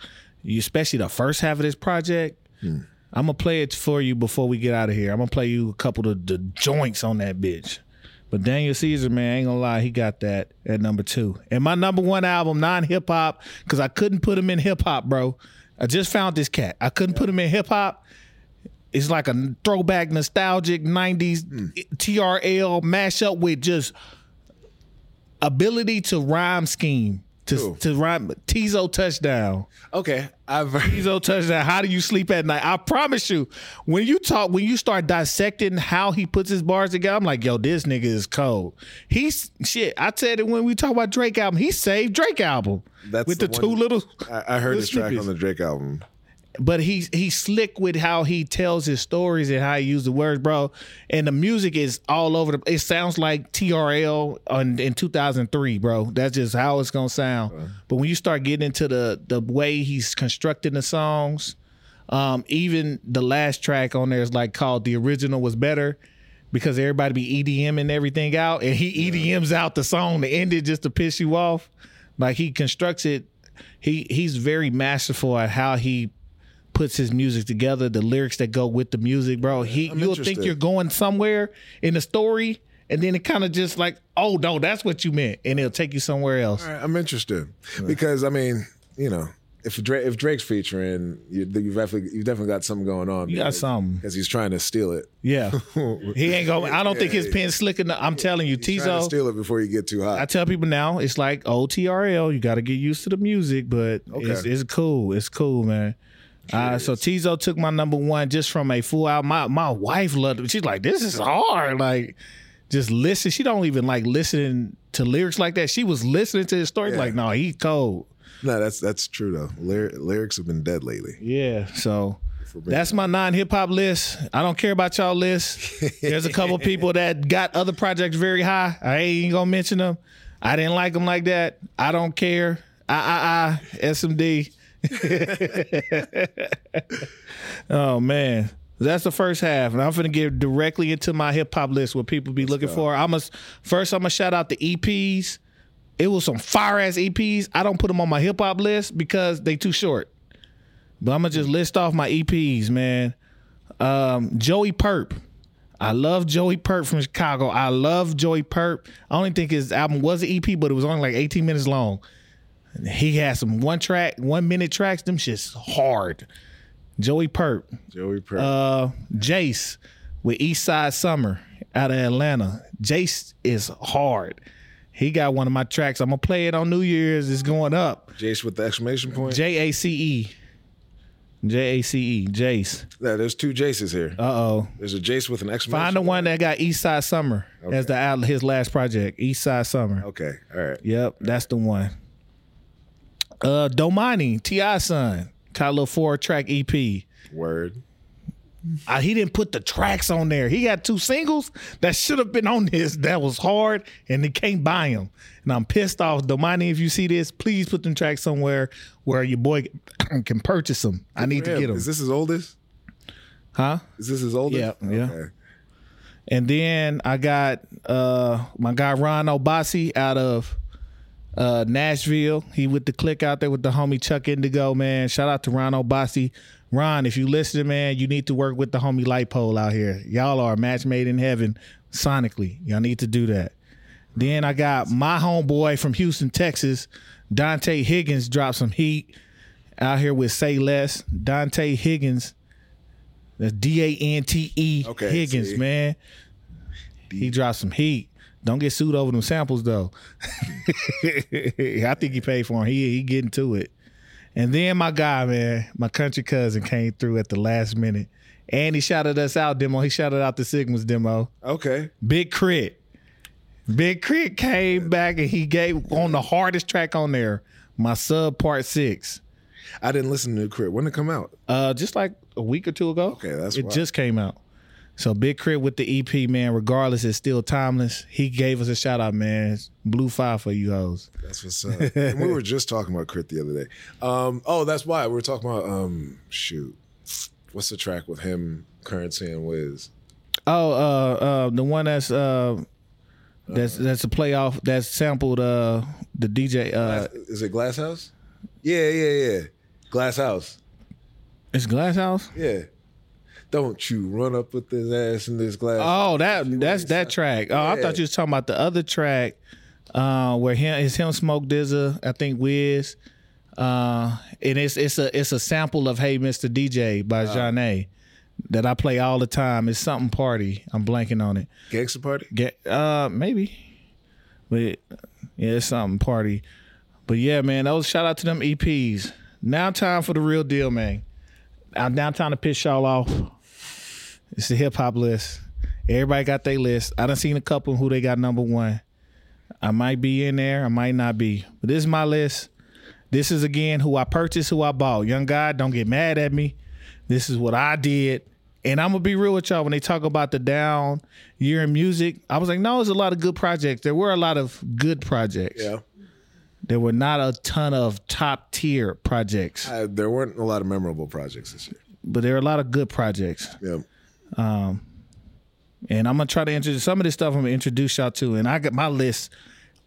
Especially the first half of this project. Hmm. I'm gonna play it for you before we get out of here. I'm gonna play you a couple of the joints on that bitch. But Daniel Caesar, man, ain't gonna lie, he got that at number two. And my number one album, non hip hop, because I couldn't put him in hip hop, bro. I just found this cat. I couldn't put him in hip hop. It's like a throwback, nostalgic '90s TRL mashup with just ability to rhyme scheme to Cool. to rhyme. Teezo Touchdown. okay, I've. Teezo Touchdown. How do you sleep at night? I promise you, when you talk, when you start dissecting how he puts his bars together, I'm like, yo, this nigga is cold. He's shit. I said it when we talk about Drake album. He saved Drake album That's with the, the two little. I, I heard this track on the Drake album. But he's he's slick with how he tells his stories and how he uses the words, bro. And the music is all over the. It sounds like TRL on, in 2003, bro. That's just how it's gonna sound. But when you start getting into the the way he's constructing the songs, um, even the last track on there is like called "The Original Was Better." Because everybody be EDM and everything out, and he EDMs out the song to end it just to piss you off. Like he constructs it, he he's very masterful at how he puts his music together, the lyrics that go with the music, bro. He I'm you'll interested. think you're going somewhere in the story, and then it kind of just like, oh no, that's what you meant, and it'll take you somewhere else. Right, I'm interested because I mean, you know, if Drake, if Drake's featuring, you, you've definitely you've definitely got something going on. You got something. because he's trying to steal it. Yeah, [LAUGHS] he ain't going. I don't think his pen's slick enough. I'm telling you, Teezo. steal it before you get too hot. I tell people now, it's like OTRL. You got to get used to the music, but it's, it's cool. It's cool, man. Uh, so Teezo took my number one just from a full album. My my wife loved it. She's like, this is hard. Like, just listen. She don't even like listening to lyrics like that. She was listening to his story. Yeah. Like, no, he cold. no, that's that's true though. Lyr- lyrics have been dead lately. Yeah. So that's my non hip hop list. I don't care about y'all list. There's a couple [LAUGHS] people that got other projects very high. I ain't gonna mention them. I didn't like them like that. I don't care. I I I SMD. [LAUGHS] oh man. That's the first half, and I'm gonna get directly into my hip hop list. What people be looking for. I'm a, first. I'm gonna shout out the EPs. It was some fire ass EPs. I don't put them on my hip hop list because they too short. But I'm gonna just list off my EPs, man. Um, Joey Purp. I love Joey Purp from Chicago. I love Joey Purp. I only think his album was an EP, but it was only like 18 minutes long. He has some one track, one minute tracks. Them shit's hard. Joey Purp. Joey Purp. Uh, Jace with East Side Summer out of Atlanta. Jace is hard. He got one of my tracks. I'm gonna play it on New Year's. It's going up. Jace with the exclamation point. J A C E. J A C E. Jace. yeah, there's two Jaces here. Uh oh. There's a Jace with an exclamation. Find the one that got East Side Summer as the his last project. East Side Summer. Okay, all right. Yep, that's the one. Uh Domani, T.I. son. Got a little four track EP. Word. Uh, he didn't put the tracks on there. He got two singles that should have been on this. That was hard, and they can't buy them. And I'm pissed off. Domani, if you see this, please put them tracks somewhere where your boy [COUGHS] can purchase them. I need to get them. Is this his oldest? huh? Is this his oldest? Yeah, yeah. And then I got uh my guy Ron Obasi out of uh Nashville. He with the click out there with the homie Chuck Indigo, man. Shout out to Ron Obasi. Ron, if you listen, man, you need to work with the homie Light Pole out here. Y'all are a match made in heaven sonically. Y'all need to do that. Then I got my homeboy from Houston, Texas, Dante Higgins dropped some heat out here with Say Less. Dante Higgins, that's D A N T E Okay, Higgins, see. man. He dropped some heat. Don't get sued over them samples though. [LAUGHS] I think he paid for him. He he getting to it. And then my guy, man, my country cousin came through at the last minute. And he shouted us out, demo. He shouted out the Sigmas demo. Okay. Big Crit. Big K.R.I.T. came back and he gave on the hardest track on there, my sub part six. I didn't listen to the crib. When did it come out? Uh, just like a week or two ago. Okay, that's it wild. just came out. So Big K.R.I.T. with the EP, man. Regardless, it's still timeless. He gave us a shout out, man. Blue fire for you hoes. That's what's up. and we were just talking about K.R.I.T. the other day. Um, oh, that's why we were talking about um, shoot. What's the track with him, Curren$y, and Wiz? Oh, uh, uh, the one that's uh, that's that's a playoff that's sampled uh the DJ uh Is it Glass House? Yeah, yeah, yeah. Glass House. it's Glass House. Yeah. Don't you run up with this ass in this glass. Oh, that that's that track. Oh, I thought you was talking about the other track, uh, where him is him Smoke DZA, I think Wiz, uh, and it's it's a it's a sample of Hey Mr. DJ by Zhané that I play all the time. It's something party. I'm blanking on it. Gangster Party? Get uh maybe, but yeah, it's something party. But yeah, man, those shout out to them EPs. Now time for the real deal, man. Now now time to piss y'all off. It's the hip hop list. Everybody got their list. I done seen a couple who they got number one. I might be in there, I might not be. But this is my list. This is again who I purchased, who I bought. Young guy, don't get mad at me. This is what I did. And I'm gonna be real with y'all when they talk about the down year in music. I was like, no, there's a lot of good projects. There were a lot of good projects. Yeah. There were not a ton of top tier projects, Uh, there weren't a lot of memorable projects this year. but there are a lot of good projects. Yeah. Um, and I'm gonna try to introduce some of this stuff. I'm gonna introduce y'all to, and I got my list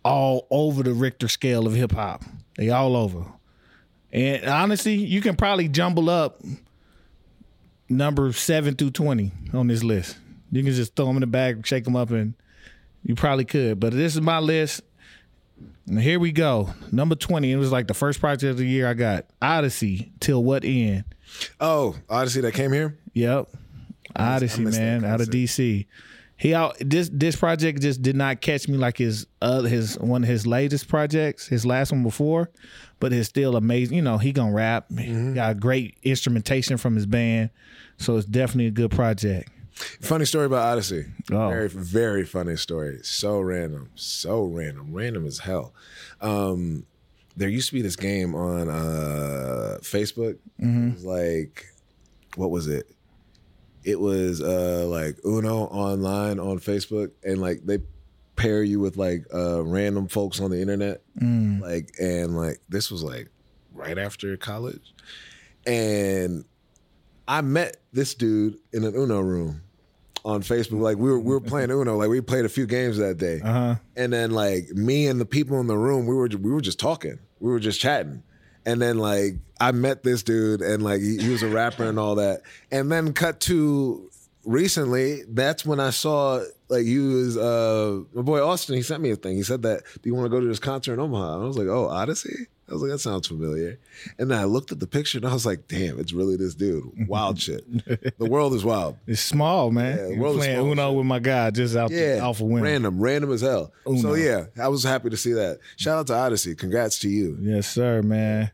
all over the Richter scale of hip hop. They all over. And honestly, you can probably jumble up number seven through twenty on this list. You can just throw them in the bag, shake them up, and you probably could. But this is my list. And here we go. Number 20. It was like the first project of the year I got. Oddisee, Till What End. Oh, Oddisee that came here? Yep. Oddisee, man, out of. DC. He out this this project just did not catch me like his uh his one of his latest projects, his last one before, but it's still amazing. You know, he gonna rap. Mm-hmm. He got great instrumentation from his band, so it's definitely a good project. Funny story about Oddisee. Oh. Very, very funny story. So random. So random. Random as hell. Um, there used to be this game on uh, Facebook. It was like, what was it? It was uh, like Uno online on Facebook, and like they pair you with like uh, random folks on the internet. Like, and like this was like right after college, and I met this dude in an Uno room on Facebook. Like we were we were playing Uno. Like we played a few games that day, Uh-huh. and then like me and the people in the room, we were we were just talking. We were just chatting. And then like I met this dude, and like he, he was a rapper and all that. And then cut to recently, that's when I saw like you was uh my boy Austin. He sent me a thing. He said that do you want to go to this concert in Omaha? And I was like, oh Oddisee. I was like, that sounds familiar. And then I looked at the picture and I was like, damn, it's really this dude. Wild [LAUGHS] shit. The world is wild. It's small, man. Yeah, You're world is small, Uno shit. with my guy just out Yeah, the alpha window. random, random as hell. So yeah, I was happy to see that. Shout out to Oddisee. Congrats to you. Yes, sir, man.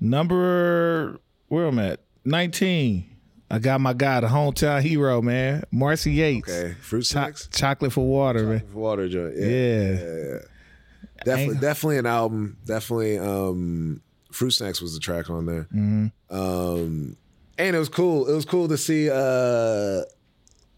Number where I'm at? 19. I got my guy, the hometown hero, man. Marcey Yates. Okay, fruit Cho- snacks, chocolate for water, man. water joint. Yeah, Yeah. yeah, yeah. Definitely, definitely an album. Definitely, um, fruit snacks was the track on there. Mm-hmm. Um, and it was cool. It was cool to see. Uh,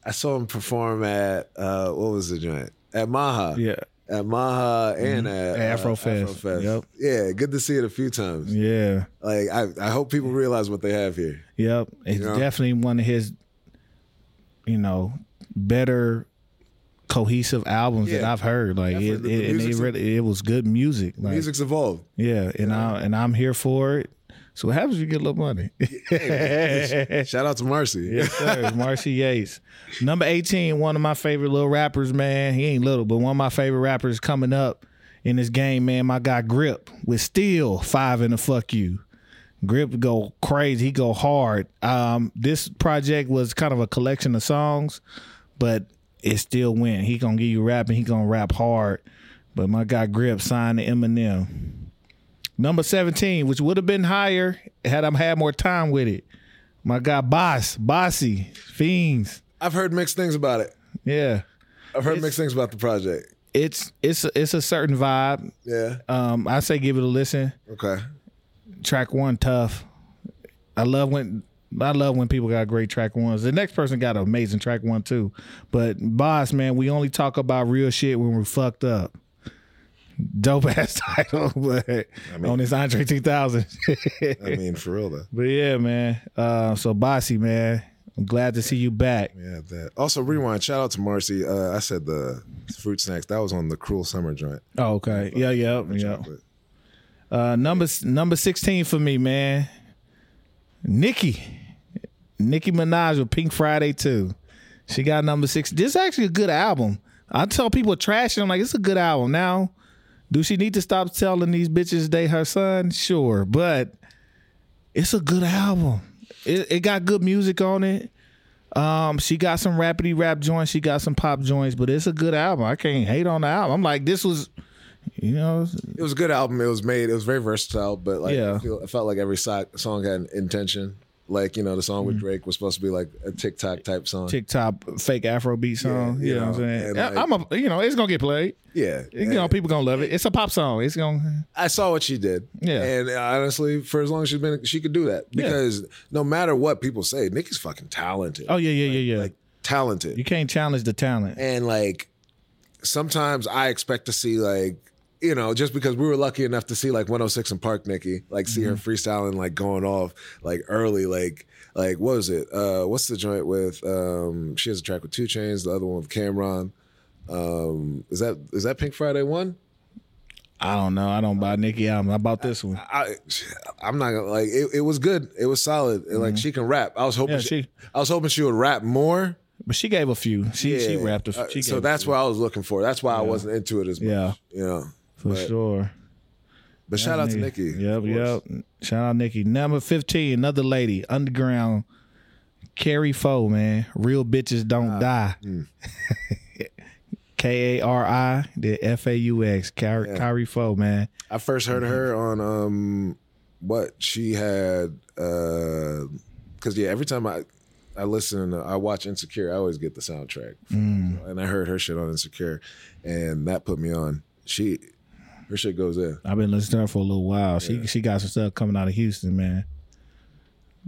I saw him perform at uh, what was the joint at Maha. Yeah. At Maha and at At uh, Afrofest. Afrofest. Yep. Yeah, good to see it a few times. Yeah. Like I, I hope people realize what they have here. Yep. It's You know? definitely one of his, you know, better cohesive albums that I've heard. Like it, it, it really it was good music. Like, Music's evolved. yeah, and I and I'm here for it. So what happens if you get a little money? [LAUGHS] Shout out to Marcy. Yes, sir. [LAUGHS] Marcey Yates. Number 18, one of my favorite little rappers, man. He ain't little, but one of my favorite rappers coming up in this game, man. My guy Grip with Steel, five in the fuck you. Grip go crazy. He go hard. Um, this project was kind of a collection of songs, but it still went. He gonna give you rapping. He gonna rap hard. But my guy Grip signed to Eminem. Number 17, which would have been higher had I had more time with it. My guy Boss, Bossy, Fiends. I've heard mixed things about it. Yeah. I've heard mixed things about the project. It's it's it's a certain vibe. Yeah. Um, I say give it a listen. Okay. Track one tough. I love when I love when people got great track ones. The next person got an amazing track one too. But boss, man, we only talk about real shit when we're fucked up. Dope [LAUGHS] ass title, [LAUGHS] but on this Andre 2000. I mean, for real though. but yeah, man. Uh, so bossy, man. I'm glad to see you back. Yeah, that. Also, rewind. Shout out to Marcy. Uh, I said the fruit snacks. That was on the Cruel Summer joint. Oh, okay. Yeah, yeah, yeah. Uh, number number sixteen for me, man. Nicki, Nicki Minaj with Pink Friday too. She got number six. This is actually a good album. I tell people trashing. I'm like, it's a good album. Now, do she need to stop telling these bitches they her son? Sure, but it's a good album. It, it got good music on it. Um, she got some rapidy rap joints. She got some pop joints, but it's a good album. I can't hate on the album. I'm like, this was, you know, It was a good album. It was made. It was very versatile, but like Yeah. I, feel, I felt like every song had intention. Like you know, the song with Mm-hmm. Drake was supposed to be like a TikTok type song. TikTok fake Afrobeat song. Yeah, you you know, what I'm saying? Like- I'm a, you know, it's gonna get played. yeah, You know, people gonna love it. It's a pop song. It's gonna. I saw what she did. Yeah. And honestly, for as long as she's been, she could do that Yeah. because no matter what people say, Nicki's fucking talented. Oh yeah, yeah, yeah, yeah. Like talented. you can't challenge the talent. and like sometimes I expect to see like you know just because we were lucky enough to see like 106 and Park Nikki like see her Mm-hmm. freestyling like going off like early like like what was it uh what's the joint with um she has a track with 2 Chainz the other one with Cam'ron um is that is that Pink Friday one I don't know. I don't buy Nicki album. I bought this one. I I'm not gonna like it, it was good it was solid And, like she can rap I was hoping Mm-hmm. Yeah, she, she- I was hoping she would rap more But she gave a few. She she rapped a Uh, few. She so that's what I was looking for that's why I wasn't into it as much Yeah. you know for but- sure. but shout out to Nikki Yep, yep. Shout out Nikki. Number fifteen, another lady, underground. Kari Faux, man. Real bitches don't die. mm. [LAUGHS] K A R I, the F A U X. Kari Kari Faux, man. I first heard her on um what she had uh cuz yeah, every time I I listen I watch Insecure, I always get the soundtrack. And I heard her shit on Insecure and that put me on. She her shit goes in. I've been listening to her for a little while. She she got some stuff coming out of Houston, man.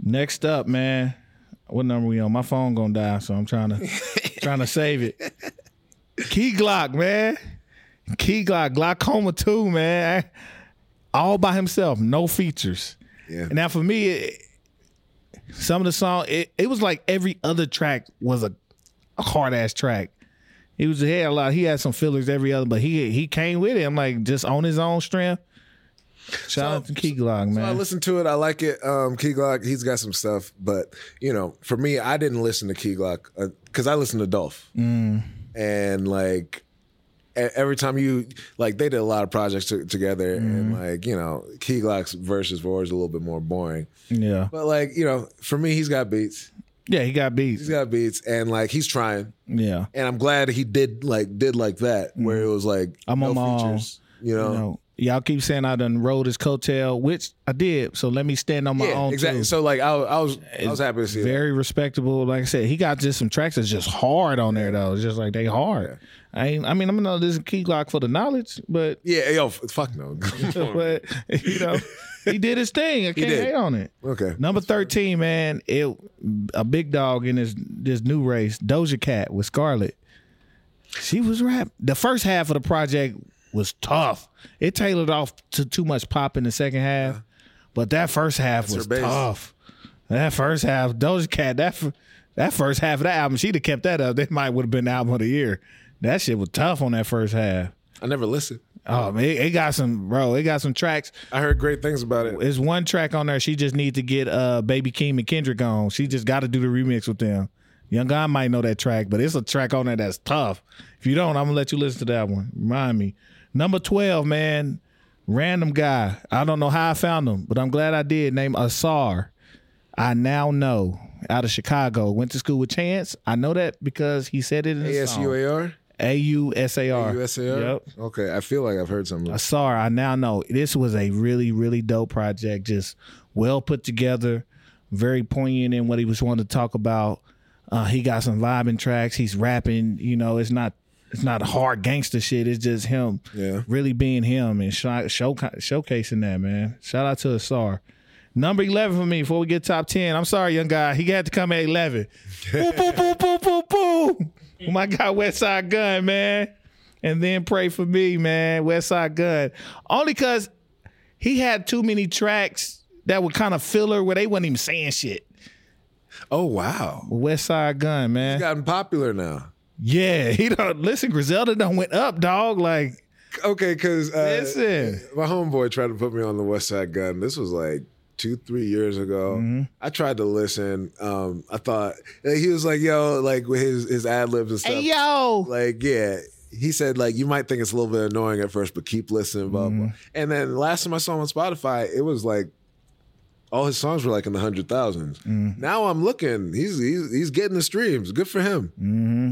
Next up, man. What number we on? My phone gonna die, so I'm trying to [LAUGHS] trying to save it. Key Glock, man. Key Glock, Glockoma too, man. All by himself, no features. Yeah. Now for me, it, some of the song, it, it was like every other track was a, a hard ass track. He was he had a lot. He had some fillers every other, but he he came with it. I'm like just on his own strength. Shout out to Key Glock, man. So I listened to it. I like it. Um, Key Glock, he's got some stuff, but you know, for me, I didn't listen to Key Glock because I listened to Dolph, Mm. and like every time you like, they did a lot of projects to, together, Mm. and like you know, Key Glock's verses were always a little bit more boring. yeah, But like you know, for me, he's got beats. Yeah, he got beats. He's got beats, and like he's trying, Yeah, and I'm glad he did like did like that, where mm-hmm. it was like. I'm no on my own. features. You know, you know, y'all keep saying I done rode his coattail, which I did. So let me stand on my yeah, own exactly. too. So like I, I was I was happy to see that. Very respectable. Like I said, he got just some tracks that's just hard on there though. It's just like they hard. I ain't, I mean, I'm gonna know this is Key lock for the knowledge, but Yeah, yo, fuck no. [LAUGHS] [LAUGHS] but you know, he did his thing. I can't did. hate on it. okay. Number thirteen, man, it a big dog in this this new race, Doja Cat with Scarlet. She was rap. The first half of the project was tough. It tailored off to too much pop in the second half, but that first half was tough. That first half, Doja Cat, that that first half of that album, she'd have kept that up. That might would have been the album of the year. That shit was tough on that first half. I never listened. Oh man, it, it got some bro. It got some tracks. I heard great things about it. There's one track on there. She just need to get uh Baby Keem and Kendrick on. She just got to do the remix with them. Young guy might know that track, but it's a track on there that's tough. If you don't, I'm gonna let you listen to that one. Remind me. Number twelve, man. Random guy. I don't know how I found him, but I'm glad I did. Name Ausar. I now know out of Chicago. Went to school with Chance. I know that because he said it in A the S song. U A R. A U S A R. U S A R. Yep. Okay, I feel like I've heard something. Ausar, I now know this was a really, really dope project. Just well put together, very poignant in what he was wanting to talk about. Uh, he got some vibing tracks. He's rapping. You know, it's not it's not hard gangster shit. It's just him, Yeah. really being him and show, show showcasing that man. Shout out to Ausar. Number eleven for me before we get top ten. I'm sorry, young guy. He had to come at eleven. [LAUGHS] boom, boom, boom, boom, boom, boom. [LAUGHS] My guy, Westside Gunn, man. And then pray for me, man. Westside Gunn. Only because he had too many tracks that were kind of filler where they wasn't even saying shit. Oh wow, Westside Gunn, man. it's gotten popular now. yeah, he don't listen. Griselda done went up, dog. Like, Okay, because uh, Listen. my homeboy tried to put me on the Westside Gunn. This was like two, three years ago. Mm-hmm. I tried to listen. Um, I thought he was like, "Yo," like with his his ad libs and stuff. hey yo, like yeah he said like you might think it's a little bit annoying at first but keep listening blah blah Mm-hmm. and then last time i saw him on spotify it was like all his songs were like in the hundred thousands. Mm-hmm. now i'm looking he's, he's he's getting the streams good for him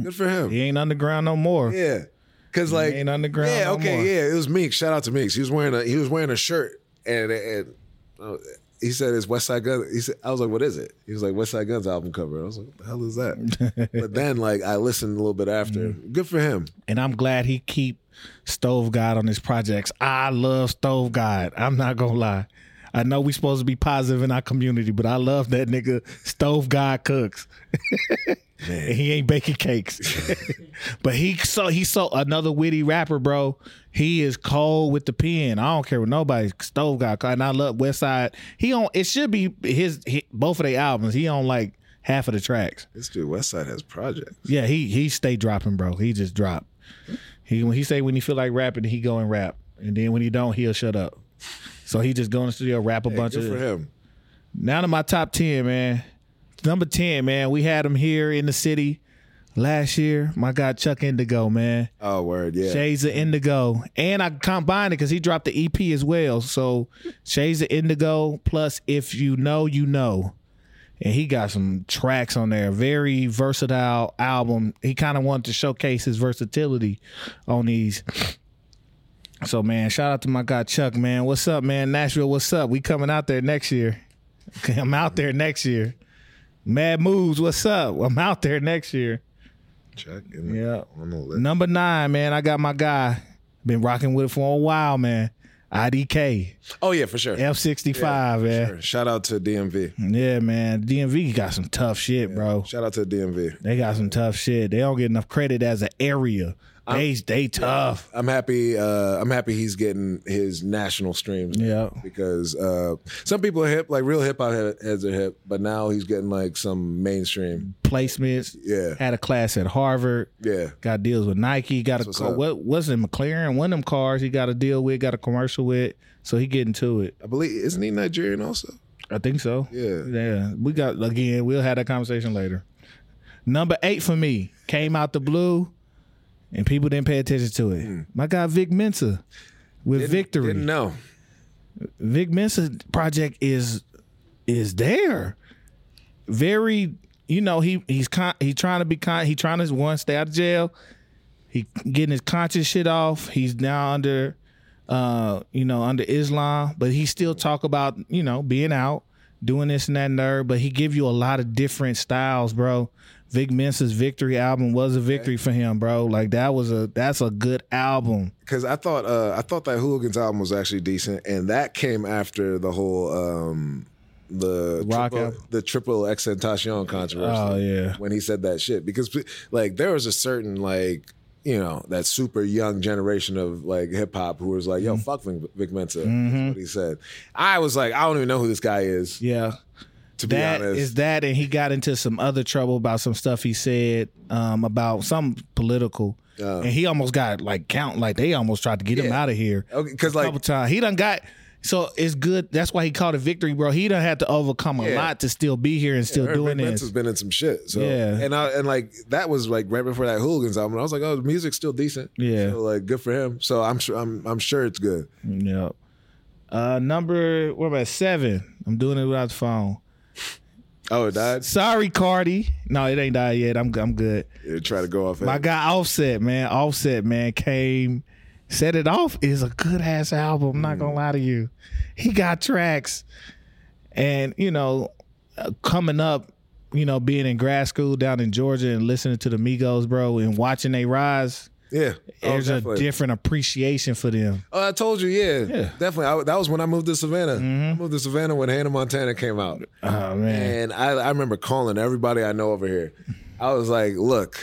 good for him he ain't underground no more. yeah because like ain't underground yeah no okay more. yeah it was meeks shout out to meeks he was wearing a he was wearing a shirt and and uh, he said it's Westside Gunn. He said, I was like, what is it? He was like, Westside Gunn's album cover. I was like, what the hell is that? [LAUGHS] but then, like, I listened a little bit after. Mm-hmm. Good for him. and I'm glad he keep Stove God on his projects. I love Stove God. I'm not gonna lie. I know we supposed to be positive in our community, but I love that nigga Stove God cooks. [LAUGHS] He ain't baking cakes. [LAUGHS] but he so he so another witty rapper, bro. He is cold with the pen. I don't care what nobody Stove God. And I love Westside. He on it should be his, hi- both of their albums. He on like half of the tracks. This dude Westside has projects. Yeah, he he stay dropping, bro. He just drop. He when he say when he feel like rapping, he go and rap, and then when he don't, he'll shut up. So he just go in the studio, rap a bunch Good of. for him. Now to my top ten, man. Number ten, man. We had him here in the city last year. My guy Chuck Indigo, man. Oh, word, yeah. Shades of Indigo, and I combined it because he dropped the EP as well. So Shades of Indigo plus If You Know, You Know, and he got some tracks on there. Very versatile album. He kind of wanted to showcase his versatility on these. So man, shout out to my guy Chuck, man. What's up, man? Nashville, what's up? We coming out there next year. [LAUGHS] I'm out there next year. Mad Moves, what's up? I'm out there next year. Check. In Yeah. On the list. Number nine, man. I got my guy. Been rocking with it for a while, man. IDK Oh, yeah, for sure. F sixty five, man. sure. Shout out to DMV. Yeah, man. DMV got some tough shit, bro. Shout out to DMV. They got some tough shit. They don't get enough credit as an area. They they tough. I'm happy. Uh, I'm happy he's getting his national streams. Yeah. because uh, some people are hip, like real hip hop heads are hip, but now he's getting like some mainstream. Placements. Yeah. Had a class at Harvard. Yeah, Got deals with Nike. Got a what's what was it McLaren? One of them cars he got a deal with. Got a commercial with. So he getting to it. I believe isn't he Nigerian also? I think so. Yeah. Yeah. We got again. We'll have that conversation later. Number eight for me came out the blue, and people didn't pay attention to it. My guy Vic Mensa with Victory. Hmm. Didn't know. Vic Mensa project is is there. Very, you know, he he's con- he trying to be con- he trying to one stay out of jail. He getting his conscious shit off. He's now under uh, you know, under Islam, but he still talk about, you know, being out, doing this and that and there, but he give you a lot of different styles, bro. Vic Mensa's Victory album was a victory for him, bro. Like that was a that's a good album. because I thought uh, I thought that Hooligans album was actually decent, and that came after the whole um, the Rock triple, album? the triple extentation controversy. Oh, yeah. when he said that shit because like there was a certain like you know that super young generation of like hip hop who was like yo Mm-hmm. fuck Vic, Vic Mensa. That's what he said. I was like I don't even know who this guy is Yeah. To be That honest. is that, and he got into some other trouble about some stuff he said um, about some political, and he almost got like count like they almost tried to get him out of here. Okay, because a like couple times he done got. So it's good. That's why he called it victory, bro. He done had to overcome a Yeah. lot to still be here and still Eric doing this. Mensa's been in some shit. So Yeah. and I and like that was like right before that Hooligans album. I was like, oh, the music's still decent. Yeah. so like good for him. So I'm sure I'm I'm sure it's good. Yep. Uh, number what about seven? I'm doing it without the phone. Oh, it died. Sorry, Cardi. No, it ain't died yet. I'm I'm good. Yeah, try to go off. My guy Offset, man. Offset, man, came. Set It Off is a good ass album. I'm not gonna lie to you. He got tracks, and you know, uh, coming up, you know, being in grad school down in Georgia and listening to the Migos, bro, and watching they rise. Yeah, Oh, There's a different appreciation for them. Oh, I told you, yeah, Yeah. Mm-hmm. definitely. I, that was when I moved to Savannah. I moved to Savannah when Hannah Montana came out, Oh man, and I, I remember calling everybody I know over here. I was like, "Look,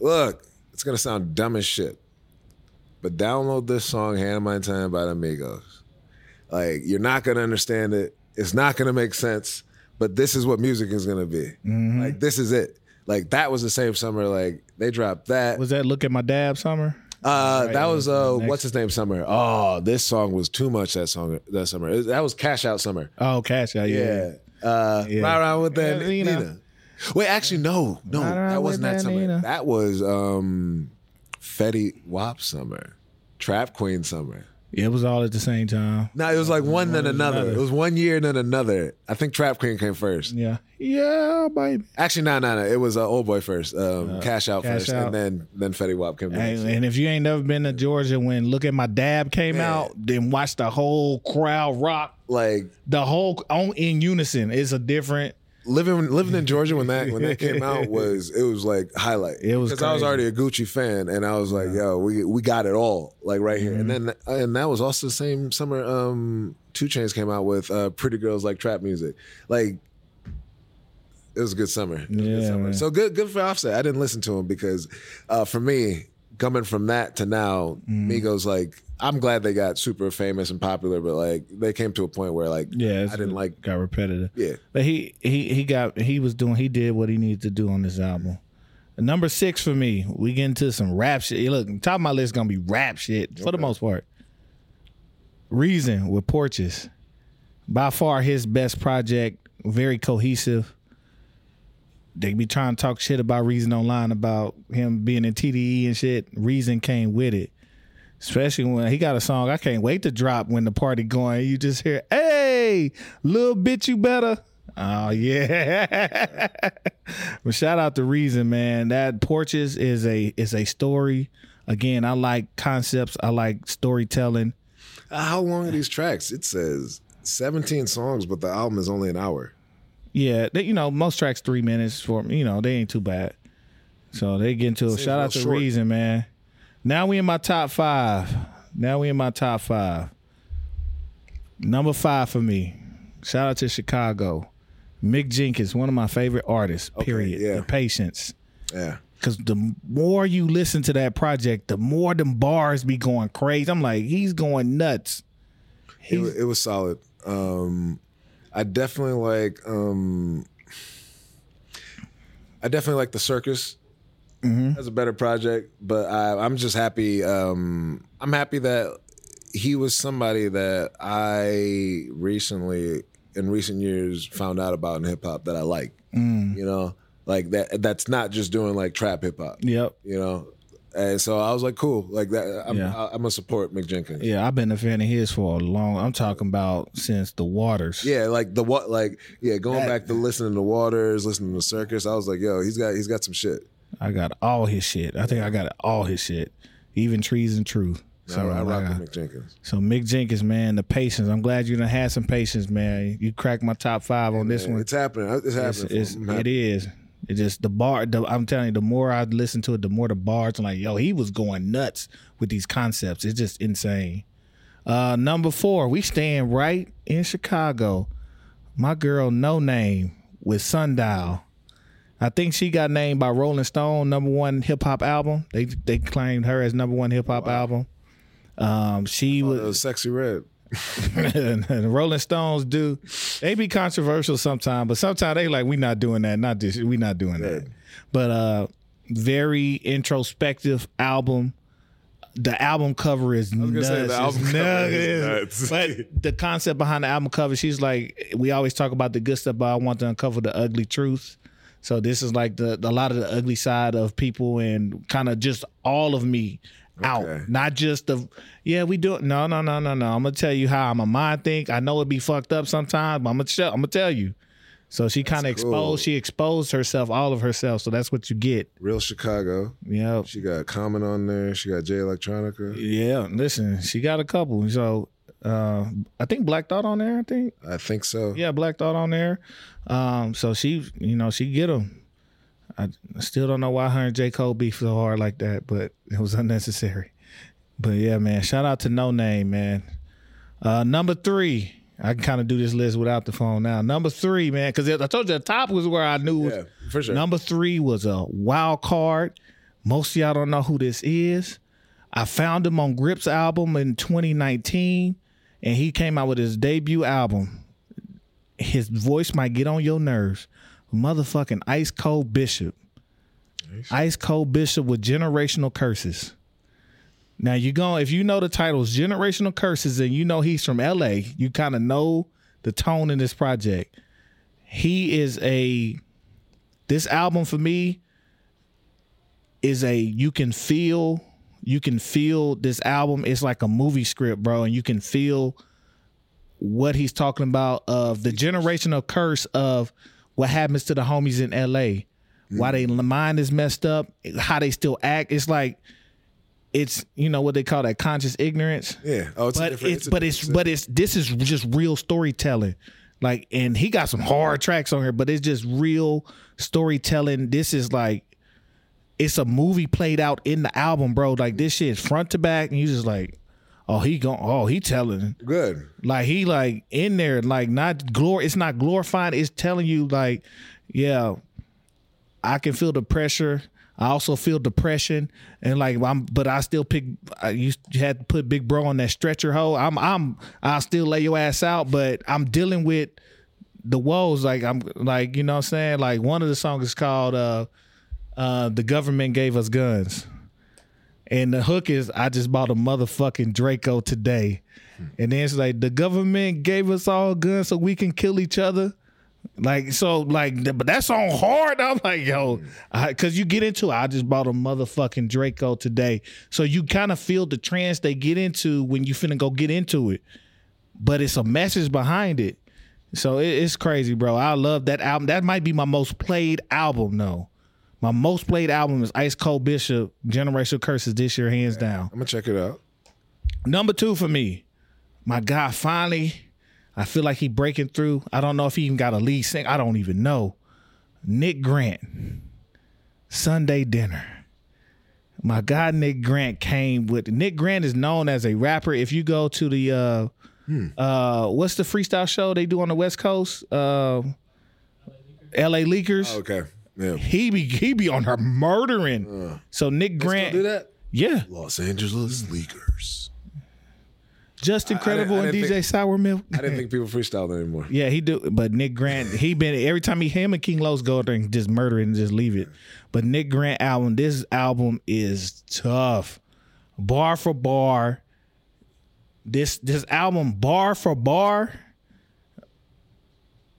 look, it's gonna sound dumb as shit, but download this song, Hannah Montana by the Migos. Like, you're not gonna understand it. It's not gonna make sense, but this is what music is gonna be. Mm-hmm. Like, this is it." Like that was the same summer. Like they dropped that. was that Look at My Dab Summer? Uh, Right, that was uh, next. what's his name? Summer. Oh, this song was too much. That song that summer. It- That was Cash Out Summer. Oh, Cash Out, yeah. Yeah. Uh, Yeah. Right around with that Yeah, Nina. Nina. Wait, actually, no, no, Right that wasn't that, that summer. Nina. That was um, Fetty Wap summer, Trap Queen summer. It was all at the same time. No, it was like one then another. another. It was one year and then another. I think Trap Queen came first. Yeah, yeah, baby. Actually, no, no, no. It was uh, Old Boy first. Um, Cash Out Cash first, Out. and then then Fetty Wap came. And, and if you ain't never been to Georgia when Look at My Dab came Man. out, then watch the whole crowd rock. Like The whole on in unison. It's a different. Living living in Georgia when that when that came out [LAUGHS] was it was like highlight. It was because I was already a Gucci fan, and I was like, yo, we we got it all like right here. And Mm-hmm. then and that was also the same summer. Um, 2 Chainz came out with uh, Pretty Girls Like Trap Music. Like it was a good summer. It was a good Yeah, summer. So good good for Offset. I didn't listen to him because uh, for me coming from that to now, Mm-hmm. Migos like. I'm glad they got super famous and popular, but like they came to a point where like Yeah, I didn't like got repetitive. yeah But he he he got he was doing he did what he needed to do on this album. Number six for me, we get into some rap shit. Look, top of my list gonna be rap shit for the most part. Reason with Porches, by far his best project. Very cohesive. They be trying to talk shit about Reason online about him being in TDE and shit. Reason came with it. Especially when he got a song I can't wait to drop when the party going. You just hear, hey, little bit you better. Oh yeah. [LAUGHS] but shout out to Reason, man. That Porches is a is a story. Again, I like concepts. I like storytelling. How long are these tracks? It says 17 songs, but the album is only an hour. Yeah, they, you know, most tracks three minutes for you know, they ain't too bad. So they get into it. Shout out to short. Reason, man. Now we in my top five. Now we in my top five. Number five for me. Shout out to Chicago. Mick Jenkins, one of my favorite artists. Period. yeah. The Patience. Yeah. Cause the more you listen to that project, the more them bars be going crazy. I'm like, he's going nuts. It, wa- it was solid. Um, I definitely like. Um, I definitely like the circus. That's a better project, but I, I'm just happy. Um, I'm happy that he was somebody that I recently, in recent years, found out about in hip hop that I like. You know, like that. That's not just doing like trap hip hop. Yep. You know, and so I was like, cool. Like that. I'm, Yeah. I, I'm gonna support Mick Jenkins. Yeah, I've been a fan of his for a long. I'm talking about since the Waters. Yeah, like the what, like yeah, going That- back to listening to Waters, listening to Circus, I was like, yo, he's got he's got some shit. I got all his shit. I think I got all his shit, even trees and truth. So I, I rock with Mick Jenkins. So Mick Jenkins, man, the patience. I'm glad you done had some patience, man. You cracked my top five on this Man, one. It's happening. It's It's, happening. it's, I'm it It just the bar. The, I'm telling you, the more I listen to it, the more the bars. I'm like, yo, he was going nuts with these concepts. It's just insane. Uh, number four, we staying right in Chicago. My girl, Noname with Sundial. I think she got named by Rolling Stone number one hip hop album. They they claimed her as number one hip hop album. Um, she was was Sexyy Red. and [LAUGHS] Rolling Stones do. They be controversial sometimes, but sometimes they like we not doing that. Not this. We not doing that. But uh, very introspective album. The album cover is nuts. say, the album It's cover is nuts. [LAUGHS] But the concept behind the album cover, she's like, we always talk about the good stuff, but I want to uncover the ugly truth. So this is like the, a lot of the ugly side of people and kind of just all of me out, Okay. not just the yeah we do it. No, no, no, no, no. I'm gonna tell you how my mind think. I know it be fucked up sometimes, but I'm gonna tell, I'm gonna tell you. So she kind of cool. exposed. She exposed herself, all of herself. So that's what you get. Real Chicago. Yeah, She got Common on there. She got Jay Electronica. yeah. Listen, she got a couple. So uh, I think Black Thought on there. I think I think so. yeah, Black Thought on there. Um, so she, you know, she get them. I still don't know why her and J Cole beef so hard like that, but it was [LAUGHS] unnecessary. But yeah, man, shout out to Noname, man. Uh, number three, I can kind of do this list without the phone now. Number three, man, because I told you the top was where I knew. was- Yeah, for sure. Number three was a wild card. Most of y'all don't know who this is. I found him on Grip's album in 2019, and he came out with his debut album. His voice might get on your nerves. Motherfucking Ice Cold Bishop. Ice Cold Bishop with generational curses. Now you go if you know the titles Generational Curses and you know he's from LA, you kind of know the tone in this project. He is a this album for me is a you can feel you can feel this album. It's like a movie script bro and you can feel what he's talking about of the generational curse of what happens to the homies in LA why they mind is messed up how they still act. It's like it's you know what they call that conscious ignorance. Yeah. Oh, it's a but different- it's a- but it's but it's this is just real storytelling. Like and he got some hard tracks on here but it's just real storytelling. This is like it's a movie played out in the album bro. Like this shit is front to back and you just like oh he going oh he telling. Good. like he like in there like not glor it's not glorifying it's telling you like yeah i can feel the pressure. I also feel depression and like i'm but i still pick i used you had to put big bro on that stretcher hole i'm i'm i'll still lay your ass out but i'm dealing with the woes. Like i'm like you know what i'm saying? Like one of the songs is called uh uh the government gave us guns and the hook is, I just bought a motherfucking Draco today. And then it's like, the government gave us all guns so we can kill each other. Like, so, like, but that's on hard. [LAUGHS] I'm like, yo, I, cause you get into it. I just bought a motherfucking Draco today. So you kind of feel the trance they get into when you finna go get into it. But it's a message behind it. So it, it's crazy, bro. I love that album. That might be my most played album, though. My most played album is Ice Cold Bishop, Generational Curses this year, hands down. I'm gonna check it out. Number two for me, my guy finally, I feel like he breaking through. I don't know if he even got a lead sing. I don't even know. Nick Grant, Sunday Dinner. My guy Nick Grant came with Nick Grant is known as a rapper. If you go to the uh uh what's the freestyle show they do on the West Coast? Uh LA Leakers. Okay. Yeah. He be he be on her murdering. Uh, so Nick Grant, do that? yeah, Los Angeles Leakers. just incredible didn't- I and DJ didn't Sour Milk. I didn't think people freestyle anymore. [LAUGHS] Yeah, he do. But Nick Grant, he been every time he him and King Los go there and just murder it and just leave it. But Nick Grant album, this album is tough, bar for bar. This this album, bar for bar,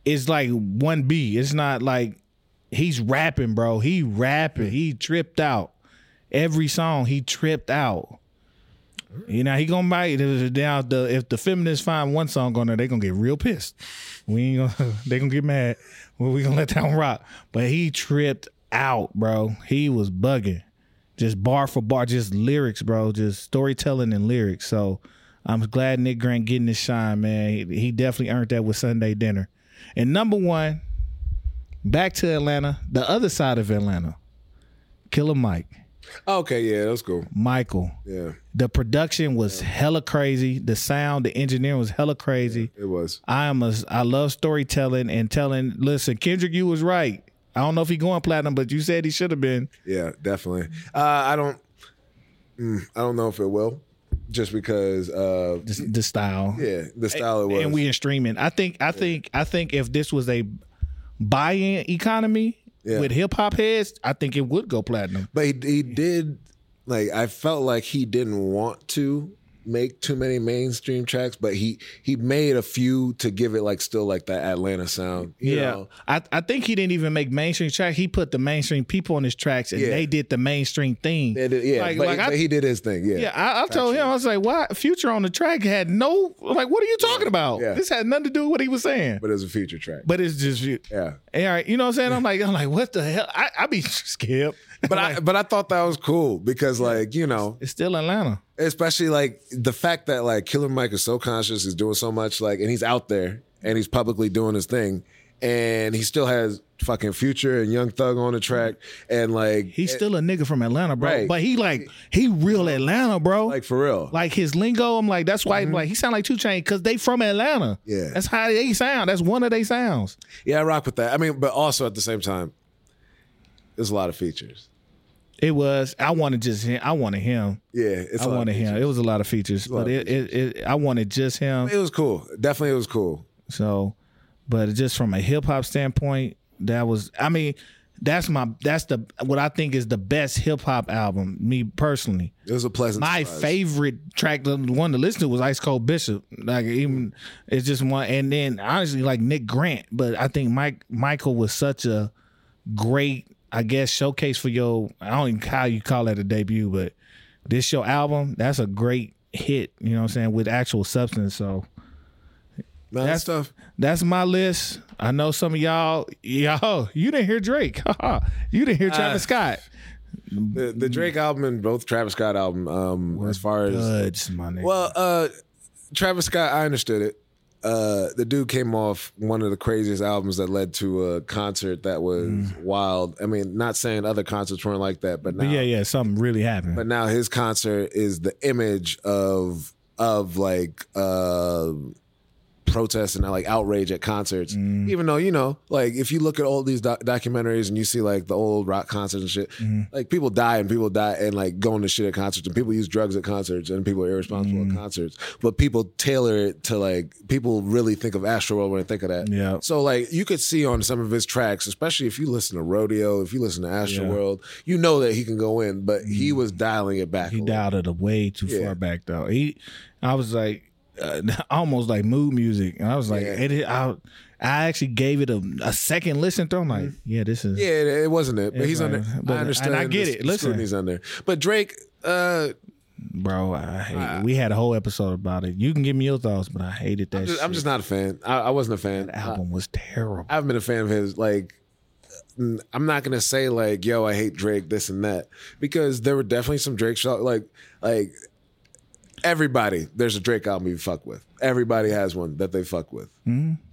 is like one B. It's not like he's rapping, bro. He rapping. He tripped out. Every song he tripped out. You know, he gonna bite it the if the feminists find one song on there, they gonna get real pissed. We ain't gonna [LAUGHS] they gonna get mad. We gonna let that one rock. But he tripped out, bro. He was bugging. Just bar for bar, just lyrics, bro. Just storytelling and lyrics. So I'm glad Nick Grant getting his shine, man. He, he definitely earned that with Sunday dinner. And number one, back to Atlanta, the other side of Atlanta. Killer Mike. Okay, yeah, that's cool. Michael. Yeah, The production was hella crazy. The sound, the engineering was hella crazy. it was. I am a I love storytelling and telling. Listen, Kendrick, you was right. I don't know if he going platinum, but you said he should have been. Yeah, definitely. Uh, I don't. Mm, I don't know if it will, just because. Uh, The, the style. yeah, the style it was. And we in streaming. I think I think I think if this was a buy-in economy Yeah. with hip hop heads, I think it would go platinum. But he, he did like I felt like he didn't want to make too many mainstream tracks, but he he made a few to give it like still like that Atlanta sound. You yeah, know? I, I think he didn't even make mainstream track. He put the mainstream people on his tracks, and Yeah. they did the mainstream thing. Did- yeah. like, but, like I, but he did his thing. Yeah, Yeah, I, I told him I was like, "Why Future on the track had no like? What are you talking about? Yeah. This had nothing to do with what he was saying." But, but it was a future track. But it's just, you- yeah. all right, you know what I'm saying? I'm like, I'm like, what the hell? I, I be [LAUGHS] scared, But I but I thought that was cool because like you know it's still Atlanta. Especially like the fact that like Killer Mike is so conscious, he's doing so much, like, and he's out there and he's publicly doing his thing, and he still has fucking Future and Young Thug on the track, and like He's eh, still a nigga from Atlanta, bro. Right. But he like he real Atlanta, bro. like for real, Like his lingo, I'm like, that's why mm-hmm. like he sound like 2 Chainz because they from Atlanta. Yeah. that's how they sound. That's one of they sounds. yeah, I rock with that. I mean, but also at the same time, there's a lot of features. It was. I wanted just him. I wanted him. Yeah, it's I a lot of wanted him. It was a lot of features, lot but of it, it, it I wanted just him. It was cool. Definitely, it was cool. So, but just from a hip hop standpoint, that was. I mean, that's my. That's the what I think is the best hip hop album. Me personally, It was a pleasant. my surprise. favorite track, the one to listen to was Ice Cold Bishop. Like even it's just one, and then honestly, like Nick Grant. But I think Mike Michael was such a great, I guess, showcase for your. I don't even how you call that a debut, but this your album. That's a great hit. You know what I'm saying with actual substance. So. Man, That's that stuff. That's my list. I know some of y'all, y'all, [LAUGHS] you didn't hear Drake. [LAUGHS] you didn't hear Travis Scott. The, the Drake album and both Travis Scott album. Um, as far as Duds, my nigga. Well, uh, Travis Scott, I understood it. Uh, the dude came off one of the craziest albums that led to a concert that was wild. I mean, not saying other concerts weren't like that, but now, but yeah, yeah, something really happened. but now his concert is the image of of like uh protest and like outrage at concerts. Mm. Even though you know, like if you look at all these doc- documentaries and you see like the old rock concerts and shit, mm-hmm. like people die and people die and like going to shit at concerts and people use drugs at concerts and people are irresponsible at mm. concerts. But people tailor it to like people really think of Astroworld when they think of that. Yeah. So like you could see on some of his tracks, especially if you listen to Rodeo, if you listen to Astroworld, you know that he can go in, but he mm. was dialing it back. he dialed it way too Yeah. far back though. He, I was like, uh, [LAUGHS] almost like mood music, and I was like, Yeah. it, I, I actually gave it a, a second listen through. I'm like, yeah, this is Yeah, it, it wasn't it, but he's under. But- I understand. and I get the it. Listen. scrutiny's under. But Drake, uh, bro. I hate, we had a whole episode about it. You can give me your thoughts, but I hated that. I'm just, I'm just not a fan. I, I wasn't a fan. The album was terrible. I haven't been a fan of his. Like, I'm not gonna say like, yo, I hate Drake, this and that, because there were definitely some Drake shots. like, like everybody. There's a Drake album you fuck with. Everybody has one that they fuck with.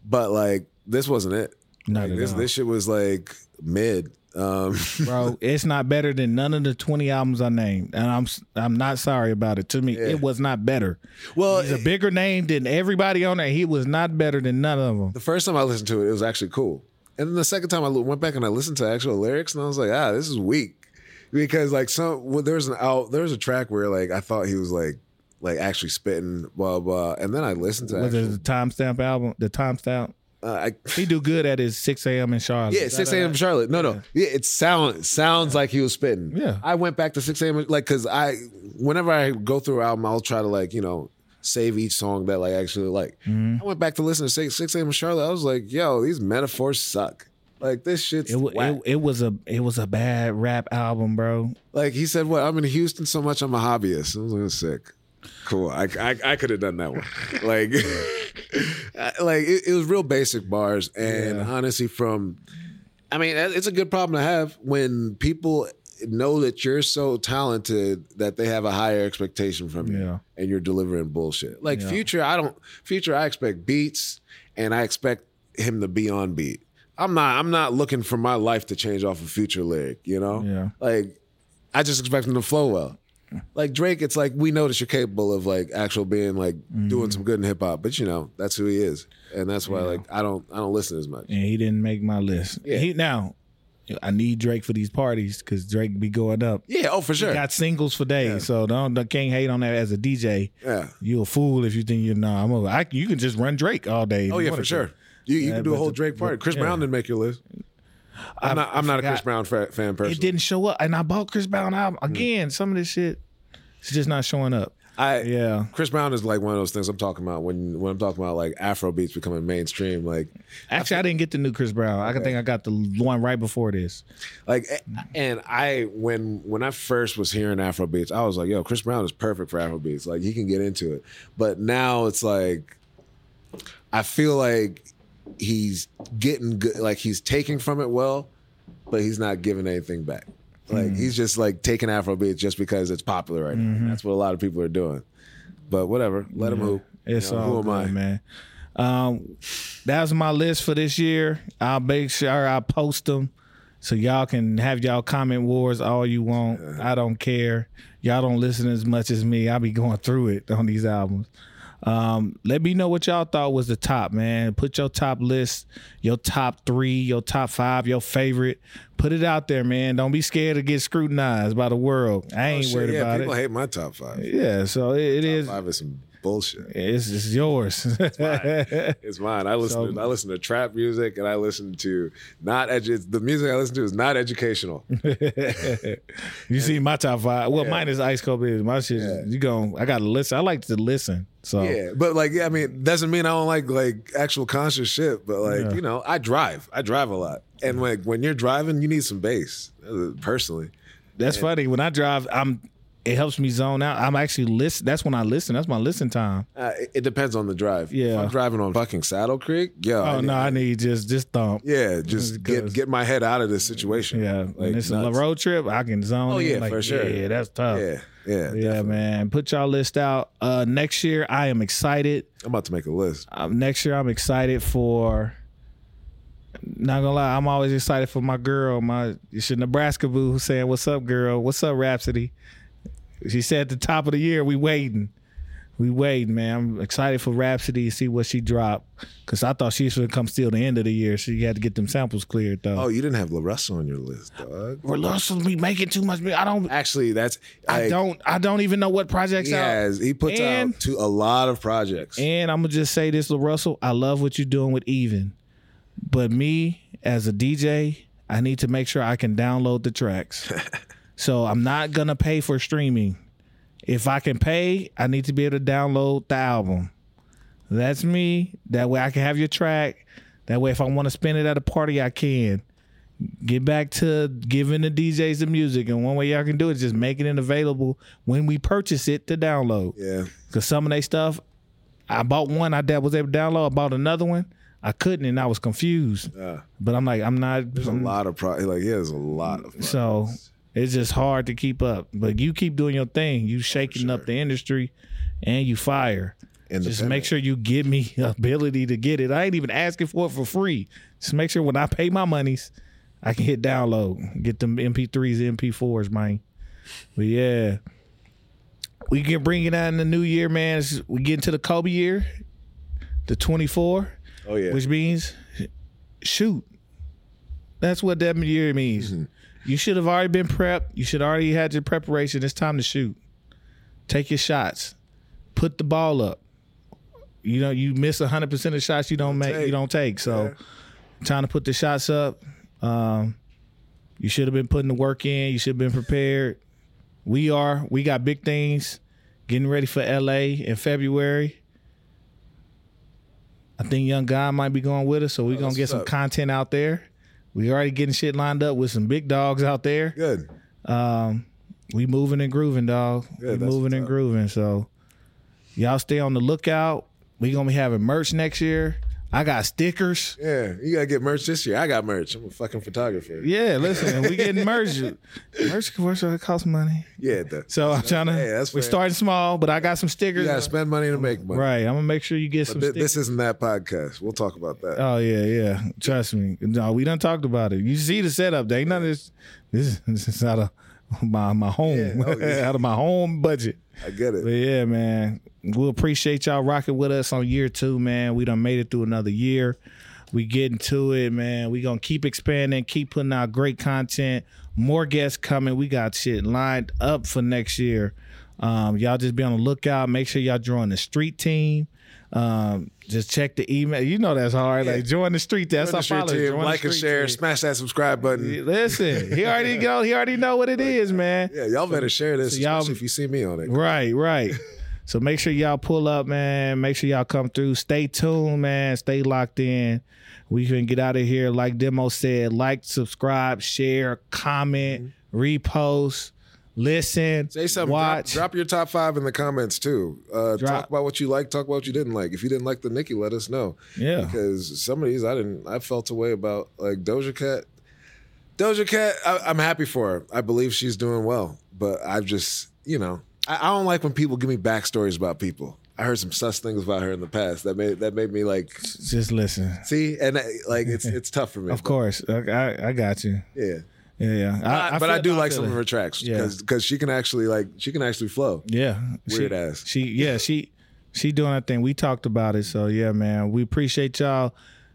But like, this wasn't it. Not Like, this all. this shit was like mid. Um, [LAUGHS] bro. It's not better than none of the twenty albums I named, and I'm I'm not sorry about it. To me, it was not better. well, He's a bigger name than everybody on there. He was not better than none of them. the first time I listened to it, it was actually cool. And then the second time I went back and I listened to actual lyrics, and I was like, ah, this is weak. Because like some well, there's an out there's a track where like I thought he was like like actually spitting blah blah, and then I listened to Was actual, it the timestamp album? The timestamp. uh, I, He do good at his 6 a.m. in Charlotte. Yeah, six a.m. Charlotte. No, no. Yeah, it sound sounds like he was spitting. Yeah. I went back to six a.m. like because I whenever I go through an album, I'll try to like you know save each song that like actually like. Mm-hmm. I went back to listen to six six a.m. Charlotte. I was like, yo, these metaphors suck. Like this shit's It, it, it was a it was a bad rap album, bro. like he said, what I'm in Houston so much, I'm a hobbyist. I was like, sick. Cool. I I, I could have done that one. Like, [LAUGHS] like it, it was real basic bars, and Yeah. honestly, from I mean, it's a good problem to have when people know that you're so talented that they have a higher expectation from you, Yeah. and you're delivering bullshit. Like Yeah. Future, I don't Future. I expect beats, and I expect him to be on beat. I'm not. I'm not looking for my life to change off a Future lyric. You know, Yeah. like I just expect him to flow well. Like Drake, it's like we know that you're capable of like actual being like Mm-hmm. doing some good in hip hop, but you know that's who he is, and that's why like I don't I don't listen as much. And he didn't make my list. Yeah. He now I need Drake for these parties because Drake be going up. Yeah, oh for sure. Got singles for days, so don't, don't can't hate on that as a DJ. Yeah. You a fool if you think you're nah. I'm a, I, you can just run Drake all day. Oh yeah, for sure. You you Yeah, can do a whole Drake party. Chris yeah. Brown didn't make your list. I'm not. I'm not a Chris. Brown fa- fan personally. It didn't show up, and I bought Chris Brown album mm. again. Some of this shit, it's just not showing up. I Yeah. Chris Brown is like one of those things I'm talking about when when I'm talking about like Afro beats becoming mainstream. Like Actually, I didn't get the new Chris Brown. I think I got the one right before this. like and I when when I first was hearing Afro beats, I was like, yo, Chris Brown is perfect for Afro beats. Like he can get into it. But now it's like I feel like he's getting good like he's taking from it well, but he's not giving anything back. Like he's just like taking Afro beats just because it's popular right now. That's what a lot of people are doing. But whatever, let him hoop. It's You know, all who am I? man. Um, that was my list for this year. I'll make sure I post them so y'all can have y'all comment wars all you want. I don't care. Y'all don't listen as much as me. I'll be going through it on these albums. Um, let me know what y'all thought was the top, man. Put your top list, your top three, your top five, your favorite. Put it out there, man. Don't be scared to get scrutinized by the world. I ain't Oh, shit, worried yeah, about people it. hate my top five. yeah, so it, it is. Five is some bullshit. It's, it's yours. It's mine. [LAUGHS] I listen. to, I listen to trap music, and I listen to not edu- The music I listen to is not educational. [LAUGHS] you see my top five. Well, mine is Ice Cold Business. My shit, is- you go. I got to listen. I like to listen. So Yeah, but like, yeah, I mean, doesn't mean I don't like like actual conscious shit. But like, Yeah. you know, I drive. I drive a lot, and like when you're driving, you need some bass. uh, Personally, that's funny. When I drive, I'm. It helps me zone out. I'm actually listen. That's when I listen. That's my listen time. uh, it, it depends on the drive. if Yeah. I'm driving on fucking Saddle Creek. Yo, Oh I need- no, I need just just thump. Yeah, just get get my head out of this situation. Yeah, like it's a road trip, I can zone. Oh, yeah, like, for sure. Yeah, that's tough. Yeah, yeah, Yeah, man. Put y'all list out. Uh, next year, I am excited. I'm about to make a list. um, next year I'm excited for. Not gonna lie, I'm always excited for my girl, my she Nebraska boo, who's saying, "What's up, girl? What's up, Rapsody?" She said at the top of the year, "We waiting, we waiting, man. I'm excited for Rapsody to see what she dropped, cause I thought she was gonna come still the end of the year. She had to get them samples cleared though. Oh, you didn't have LaRussell on your list, dog. We're Russell be making too much. I don't, Actually, that's I like, don't, I don't even know what projects He out. has. He puts And- out to a lot of projects. And I'm gonna just say this, Russell. I love what you're doing with Even, but me as a DJ, I need to make sure I can download the tracks. [LAUGHS] so I'm not gonna pay for streaming. If I can pay, I need to be able to download the album. That's me. That way I can have your track. That way, if I want to spin it at a party, I can. Get back to giving the DJs the music, and one way y'all can do it is just making it available when we purchase it to download. yeah. Cause some of they stuff, I bought one I that was able to download. I bought another one, I couldn't, and I was confused. Yeah. But I'm like, I'm not. There's a lot of pro like yeah, there's a lot of So it's just hard to keep up. But you keep doing your thing. You shaking up the industry, and you fire. Just make sure you give me [LAUGHS] ability to get it. I ain't even asking for it for free. Just make sure when I pay my monies, I can hit download, get them MP3s, MP4s, man. But yeah, we can bring it out in the new year, man. It's- We get into the Kobe year, the 24, Oh yeah. which means shoot. That's what that year means. Mm-hmm. You should have already been prepped. You should already had your preparation. It's time to shoot. Take your shots. Put the ball up. You know, you miss hundred percent of shots you don't make. take. You don't take. So, trying to put the shots up. Um, you should have been putting the work in. You should have been prepared. We are. We got big things. Getting ready for LA in February. I think Young Guy might be going with us, so we're gonna get some up. content out there. We already getting shit lined up with some big dogs out there. Good. Um, we moving and grooving, dog. Yeah, we moving and grooving. So y'all stay on the lookout. We gonna be having merch next year. I got stickers. Yeah, you gotta get merch this year. I got merch. I'm a fucking photographer. Yeah, listen, we getting merch. [LAUGHS] merch commercial it costs money. Yeah, it does. So I'm trying to. Hey, that's we're fair. starting small, but I got some stickers. You gotta spend money to make money. right, I'm gonna make sure you get some But thi- stickers. this isn't that podcast. We'll talk about that. Oh yeah, yeah. Trust me. No, we done talked about it. You see the setup. There ain't none of this. This is, this is out of [LAUGHS] my my home, Yeah, oh, [LAUGHS] yeah. out of my home budget. I get it. But yeah, man, we appreciate y'all rocking with us on year two, man. We done made it through another year. We getting to it, man. We gonna keep expanding, keep putting out great content. More guests coming. We got shit lined up for next year. Um, y'all just be on the lookout. Make sure y'all join the street team. Um, just check the email. You know that's hard. Like join the street. That's our followers. team, like and share, team. smash that subscribe button. Listen, he already [LAUGHS] go. He already know what it is, man. Yeah, y'all better share this, so y'all- if you see me on it. Right, right. [LAUGHS] So make sure y'all pull up, man. Make sure y'all come through. Stay tuned, man. Stay locked in. We can get out of here. Like Demo said, like, subscribe, share, comment, repost, listen, Say something. Drop, watch. drop your top five in the comments too. Uh, Talk about what you like. Talk about what you didn't like. If you didn't like the Nicki, let us know. Yeah. Because some of these I didn't. I felt a way about like Doja Cat. Doja Cat. I, I'm happy for her. I believe she's doing well. But I've just you know I, I don't like when people give me backstories about people. I heard some sus things about her in the past that made that made me like Just listen. see and uh, like it's it's tough for me. Of course, I, I, I got you. yeah. Yeah, yeah. I, but I do like some of her tracks Yeah. because she can actually like she can actually flow. Yeah, Weird she, ass. She yeah she she doing that thing. We talked about it, so yeah, man. We appreciate y'all.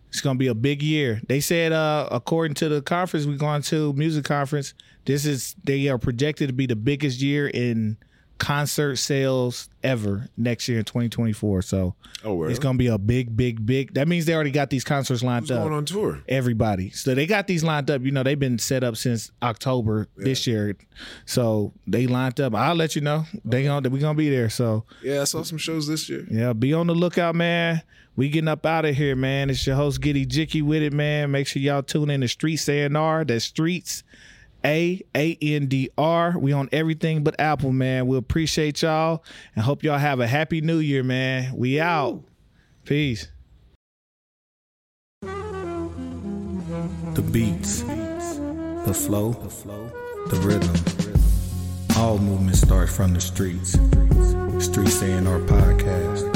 It's gonna be a big year. They said, uh, according to the conference we're going to music conference, this is they are projected to be the biggest year in concert sales ever next year in 2024. So Oh, word. it's gonna be a big, big, big. That means they already got these concerts lined Who's up going on tour? everybody. So they got these lined up. You know, they've been set up since October this year. So they lined up. I'll let you know. They gonna we gonna be there. So Yeah, I saw some shows this year. yeah, be on the lookout, man. We getting up out of here, man. It's your host Get Ejike with it, man. Make sure y'all tune in to Streets A&R. That's Streets A A N D R. We on everything but Apple, man. We appreciate y'all and hope y'all have a happy new year, man. We out. Peace. The beats, the flow, the rhythm. All movement starts from the streets. Streets A&R podcast.